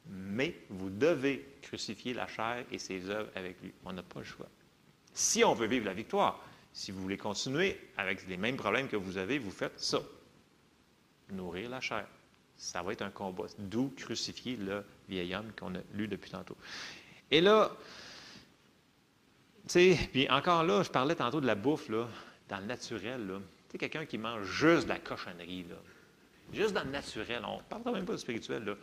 Mais vous devez crucifier la chair et ses œuvres avec lui. On n'a pas le choix. Si on veut vivre la victoire, si vous voulez continuer avec les mêmes problèmes que vous avez, vous faites ça. Nourrir la chair. Ça va être un combat. D'où crucifier le vieil homme qu'on a lu depuis tantôt. Et là, tu sais, puis encore là, je parlais tantôt de la bouffe, là, dans le naturel, là. Tu sais, quelqu'un qui mange juste de la cochonnerie, là. Juste dans le naturel. On ne parle même pas du spirituel, là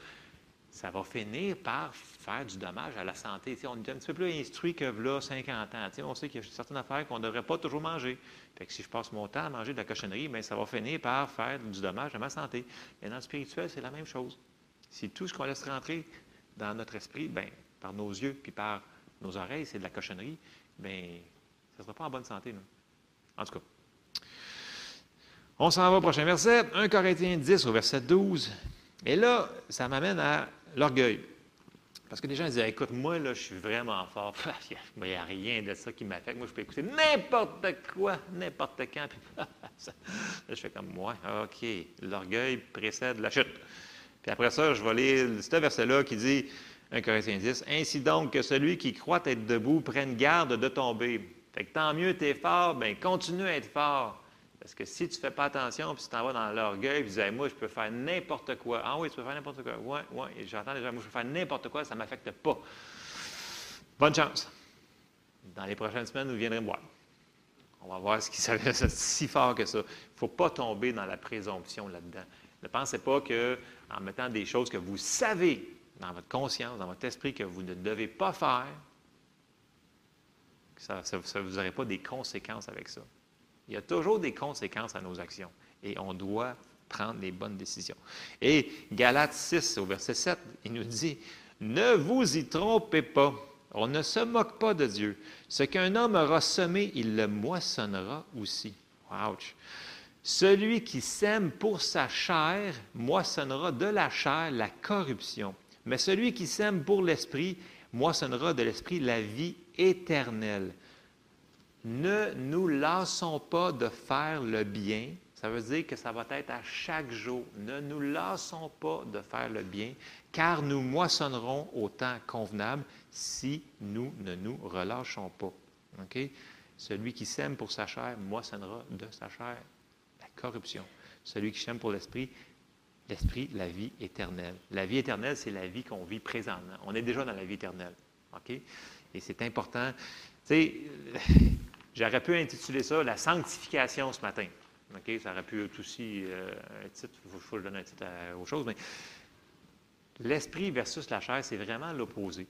ça va finir par faire du dommage à la santé. on est un petit peu plus instruit que là, 50 ans. on sait qu'il y a certaines affaires qu'on ne devrait pas toujours manger. Fait que si je passe mon temps à manger de la cochonnerie, bien, ça va finir par faire du dommage à ma santé. Et dans le spirituel, c'est la même chose. Si tout ce qu'on laisse rentrer dans notre esprit, bien, par nos yeux puis par nos oreilles, c'est de la cochonnerie, bien, ça ne sera pas en bonne santé. En tout cas. On s'en va au prochain verset. 1 Corinthiens 10 au verset 12. Et là, ça m'amène à l'orgueil. Parce que les gens disent Écoute, moi, là, je suis vraiment fort. Il n'y a rien de ça qui m'affecte. Moi, je peux écouter n'importe quoi, n'importe quand. là, je fais comme moi. OK, l'orgueil précède la chute. Puis après ça, je vais lire ce verset-là qui dit 1 Corinthiens 10 Ainsi donc que celui qui croit être debout prenne garde de tomber. Fait que tant mieux, tu es fort, bien, continue à être fort. Parce que si tu ne fais pas attention, puis tu t'en vas dans l'orgueil, puis tu dis, moi, je peux faire n'importe quoi. Ah oui, tu peux faire n'importe quoi. Oui, oui. J'entends déjà, moi, je peux faire n'importe quoi, ça ne m'affecte pas. Bonne chance. Dans les prochaines semaines, vous viendrez voir. On va voir ce qui s'avère si fort que ça. Il ne faut pas tomber dans la présomption là-dedans. Ne pensez pas qu'en mettant des choses que vous savez dans votre conscience, dans votre esprit, que vous ne devez pas faire, ça ne vous aurait pas des conséquences avec ça. Il y a toujours des conséquences à nos actions et on doit prendre les bonnes décisions. Et Galates 6, au verset 7, il nous dit, Ne vous y trompez pas, on ne se moque pas de Dieu. Ce qu'un homme aura semé, il le moissonnera aussi. Ouch. Celui qui sème pour sa chair moissonnera de la chair la corruption. Mais celui qui sème pour l'esprit moissonnera de l'esprit la vie éternelle. Ne nous lassons pas de faire le bien. Ça veut dire que ça va être à chaque jour. Ne nous lassons pas de faire le bien, car nous moissonnerons au temps convenable si nous ne nous relâchons pas. Celui qui sème pour sa chair moissonnera de sa chair la corruption. Celui qui sème pour l'esprit, l'esprit, la vie éternelle. La vie éternelle, c'est la vie qu'on vit présentement. On est déjà dans la vie éternelle. Et c'est important. Tu sais, j'aurais pu intituler ça la sanctification ce matin. Ça aurait pu être aussi euh, un titre, il faut, que je donne un titre aux choses, mais l'esprit versus la chair, c'est vraiment l'opposé.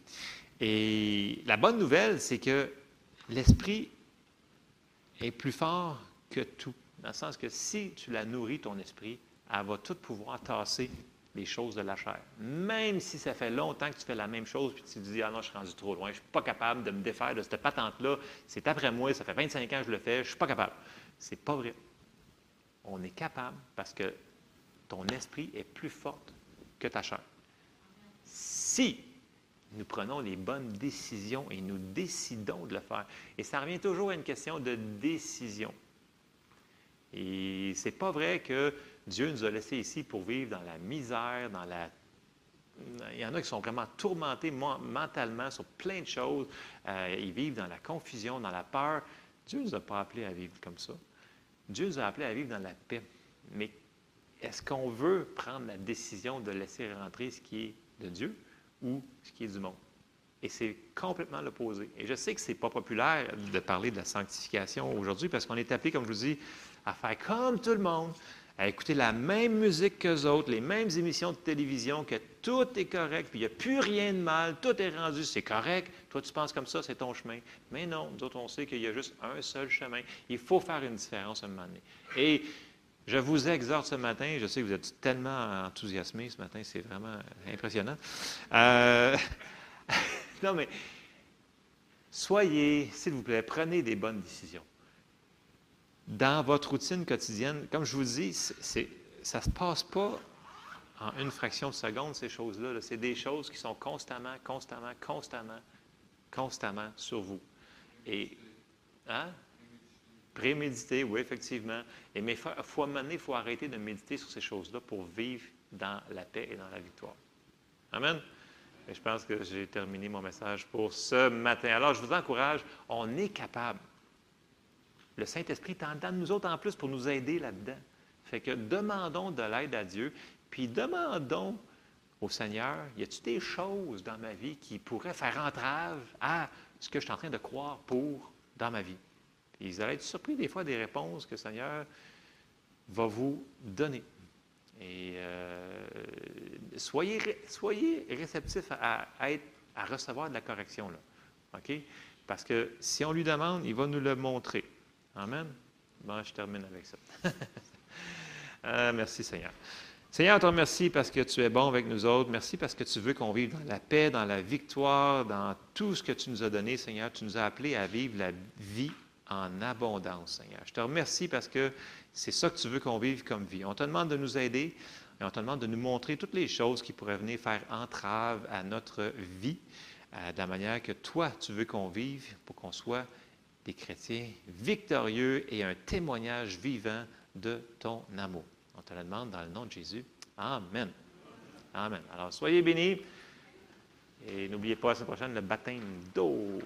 Et la bonne nouvelle, c'est que l'esprit est plus fort que tout. Dans le sens que si tu la nourris, ton esprit, elle va tout pouvoir tasser les choses de la chair. Même si ça fait longtemps que tu fais la même chose, puis tu te dis, ah non, je suis rendu trop loin, je ne suis pas capable de me défaire de cette patente-là, c'est après moi, ça fait 25 ans que je le fais, je ne suis pas capable. C'est pas vrai. On est capable parce que ton esprit est plus fort que ta chair. Si nous prenons les bonnes décisions et nous décidons de le faire. Et ça revient toujours à une question de décision. Et c'est pas vrai que Dieu nous a laissés ici pour vivre dans la misère, dans la... Il y en a qui sont vraiment tourmentés mentalement sur plein de choses. Euh, ils vivent dans la confusion, dans la peur. Dieu ne nous a pas appelés à vivre comme ça. Dieu nous a appelés à vivre dans la paix. Mais est-ce qu'on veut prendre la décision de laisser rentrer ce qui est de Dieu ou ce qui est du monde? Et c'est complètement l'opposé. Et je sais que ce n'est pas populaire de parler de la sanctification aujourd'hui parce qu'on est appelé, comme je vous dis, à faire comme tout le monde, à écouter la même musique qu'eux autres, les mêmes émissions de télévision, que tout est correct, puis il n'y a plus rien de mal, tout est rendu, c'est correct. Toi, tu penses comme ça, c'est ton chemin. Mais non, nous autres, on sait qu'il y a juste un seul chemin. Il faut faire une différence à un moment donné. Et je vous exhorte ce matin, je sais que vous êtes tellement enthousiasmés ce matin, c'est vraiment impressionnant. Euh, non, mais soyez, s'il vous plaît, prenez des bonnes décisions. Dans votre routine quotidienne, comme je vous dis, ça ne se passe pas en une fraction de seconde, ces choses-là. c'est des choses qui sont constamment, constamment, constamment, constamment sur vous. Et, hein? Préméditer, oui, effectivement. Et mais il faut, faut arrêter de méditer sur ces choses-là pour vivre dans la paix et dans la victoire. Amen? Je pense que j'ai terminé mon message pour ce matin. Alors, je vous encourage, on est capable. Le Saint-Esprit est en dedans de nous autres en plus pour nous aider là-dedans. Fait que demandons de l'aide à Dieu, puis demandons au Seigneur, y a-t-il des choses dans ma vie qui pourraient faire entrave à ce que je suis en train de croire pour dans ma vie? ils allaient être surpris des fois des réponses que le Seigneur va vous donner. Et euh, soyez, réceptifs à, à recevoir de la correction. Là. OK? Parce que si on lui demande, il va nous le montrer. Amen? Bon, je termine avec ça. Ah, merci Seigneur. Seigneur, te remercie parce que tu es bon avec nous autres. Merci parce que tu veux qu'on vive dans la paix, dans la victoire, dans tout ce que tu nous as donné, Seigneur. Tu nous as appelés à vivre la vie en abondance, Seigneur. Je te remercie parce que c'est ça que tu veux qu'on vive comme vie. On te demande de nous aider et on te demande de nous montrer toutes les choses qui pourraient venir faire entrave à notre vie, euh, de la manière que toi, tu veux qu'on vive pour qu'on soit des chrétiens victorieux et un témoignage vivant de ton amour. On te le demande dans le nom de Jésus. Amen. Amen. Alors, soyez bénis. Et n'oubliez pas la semaine prochaine le baptême d'eau.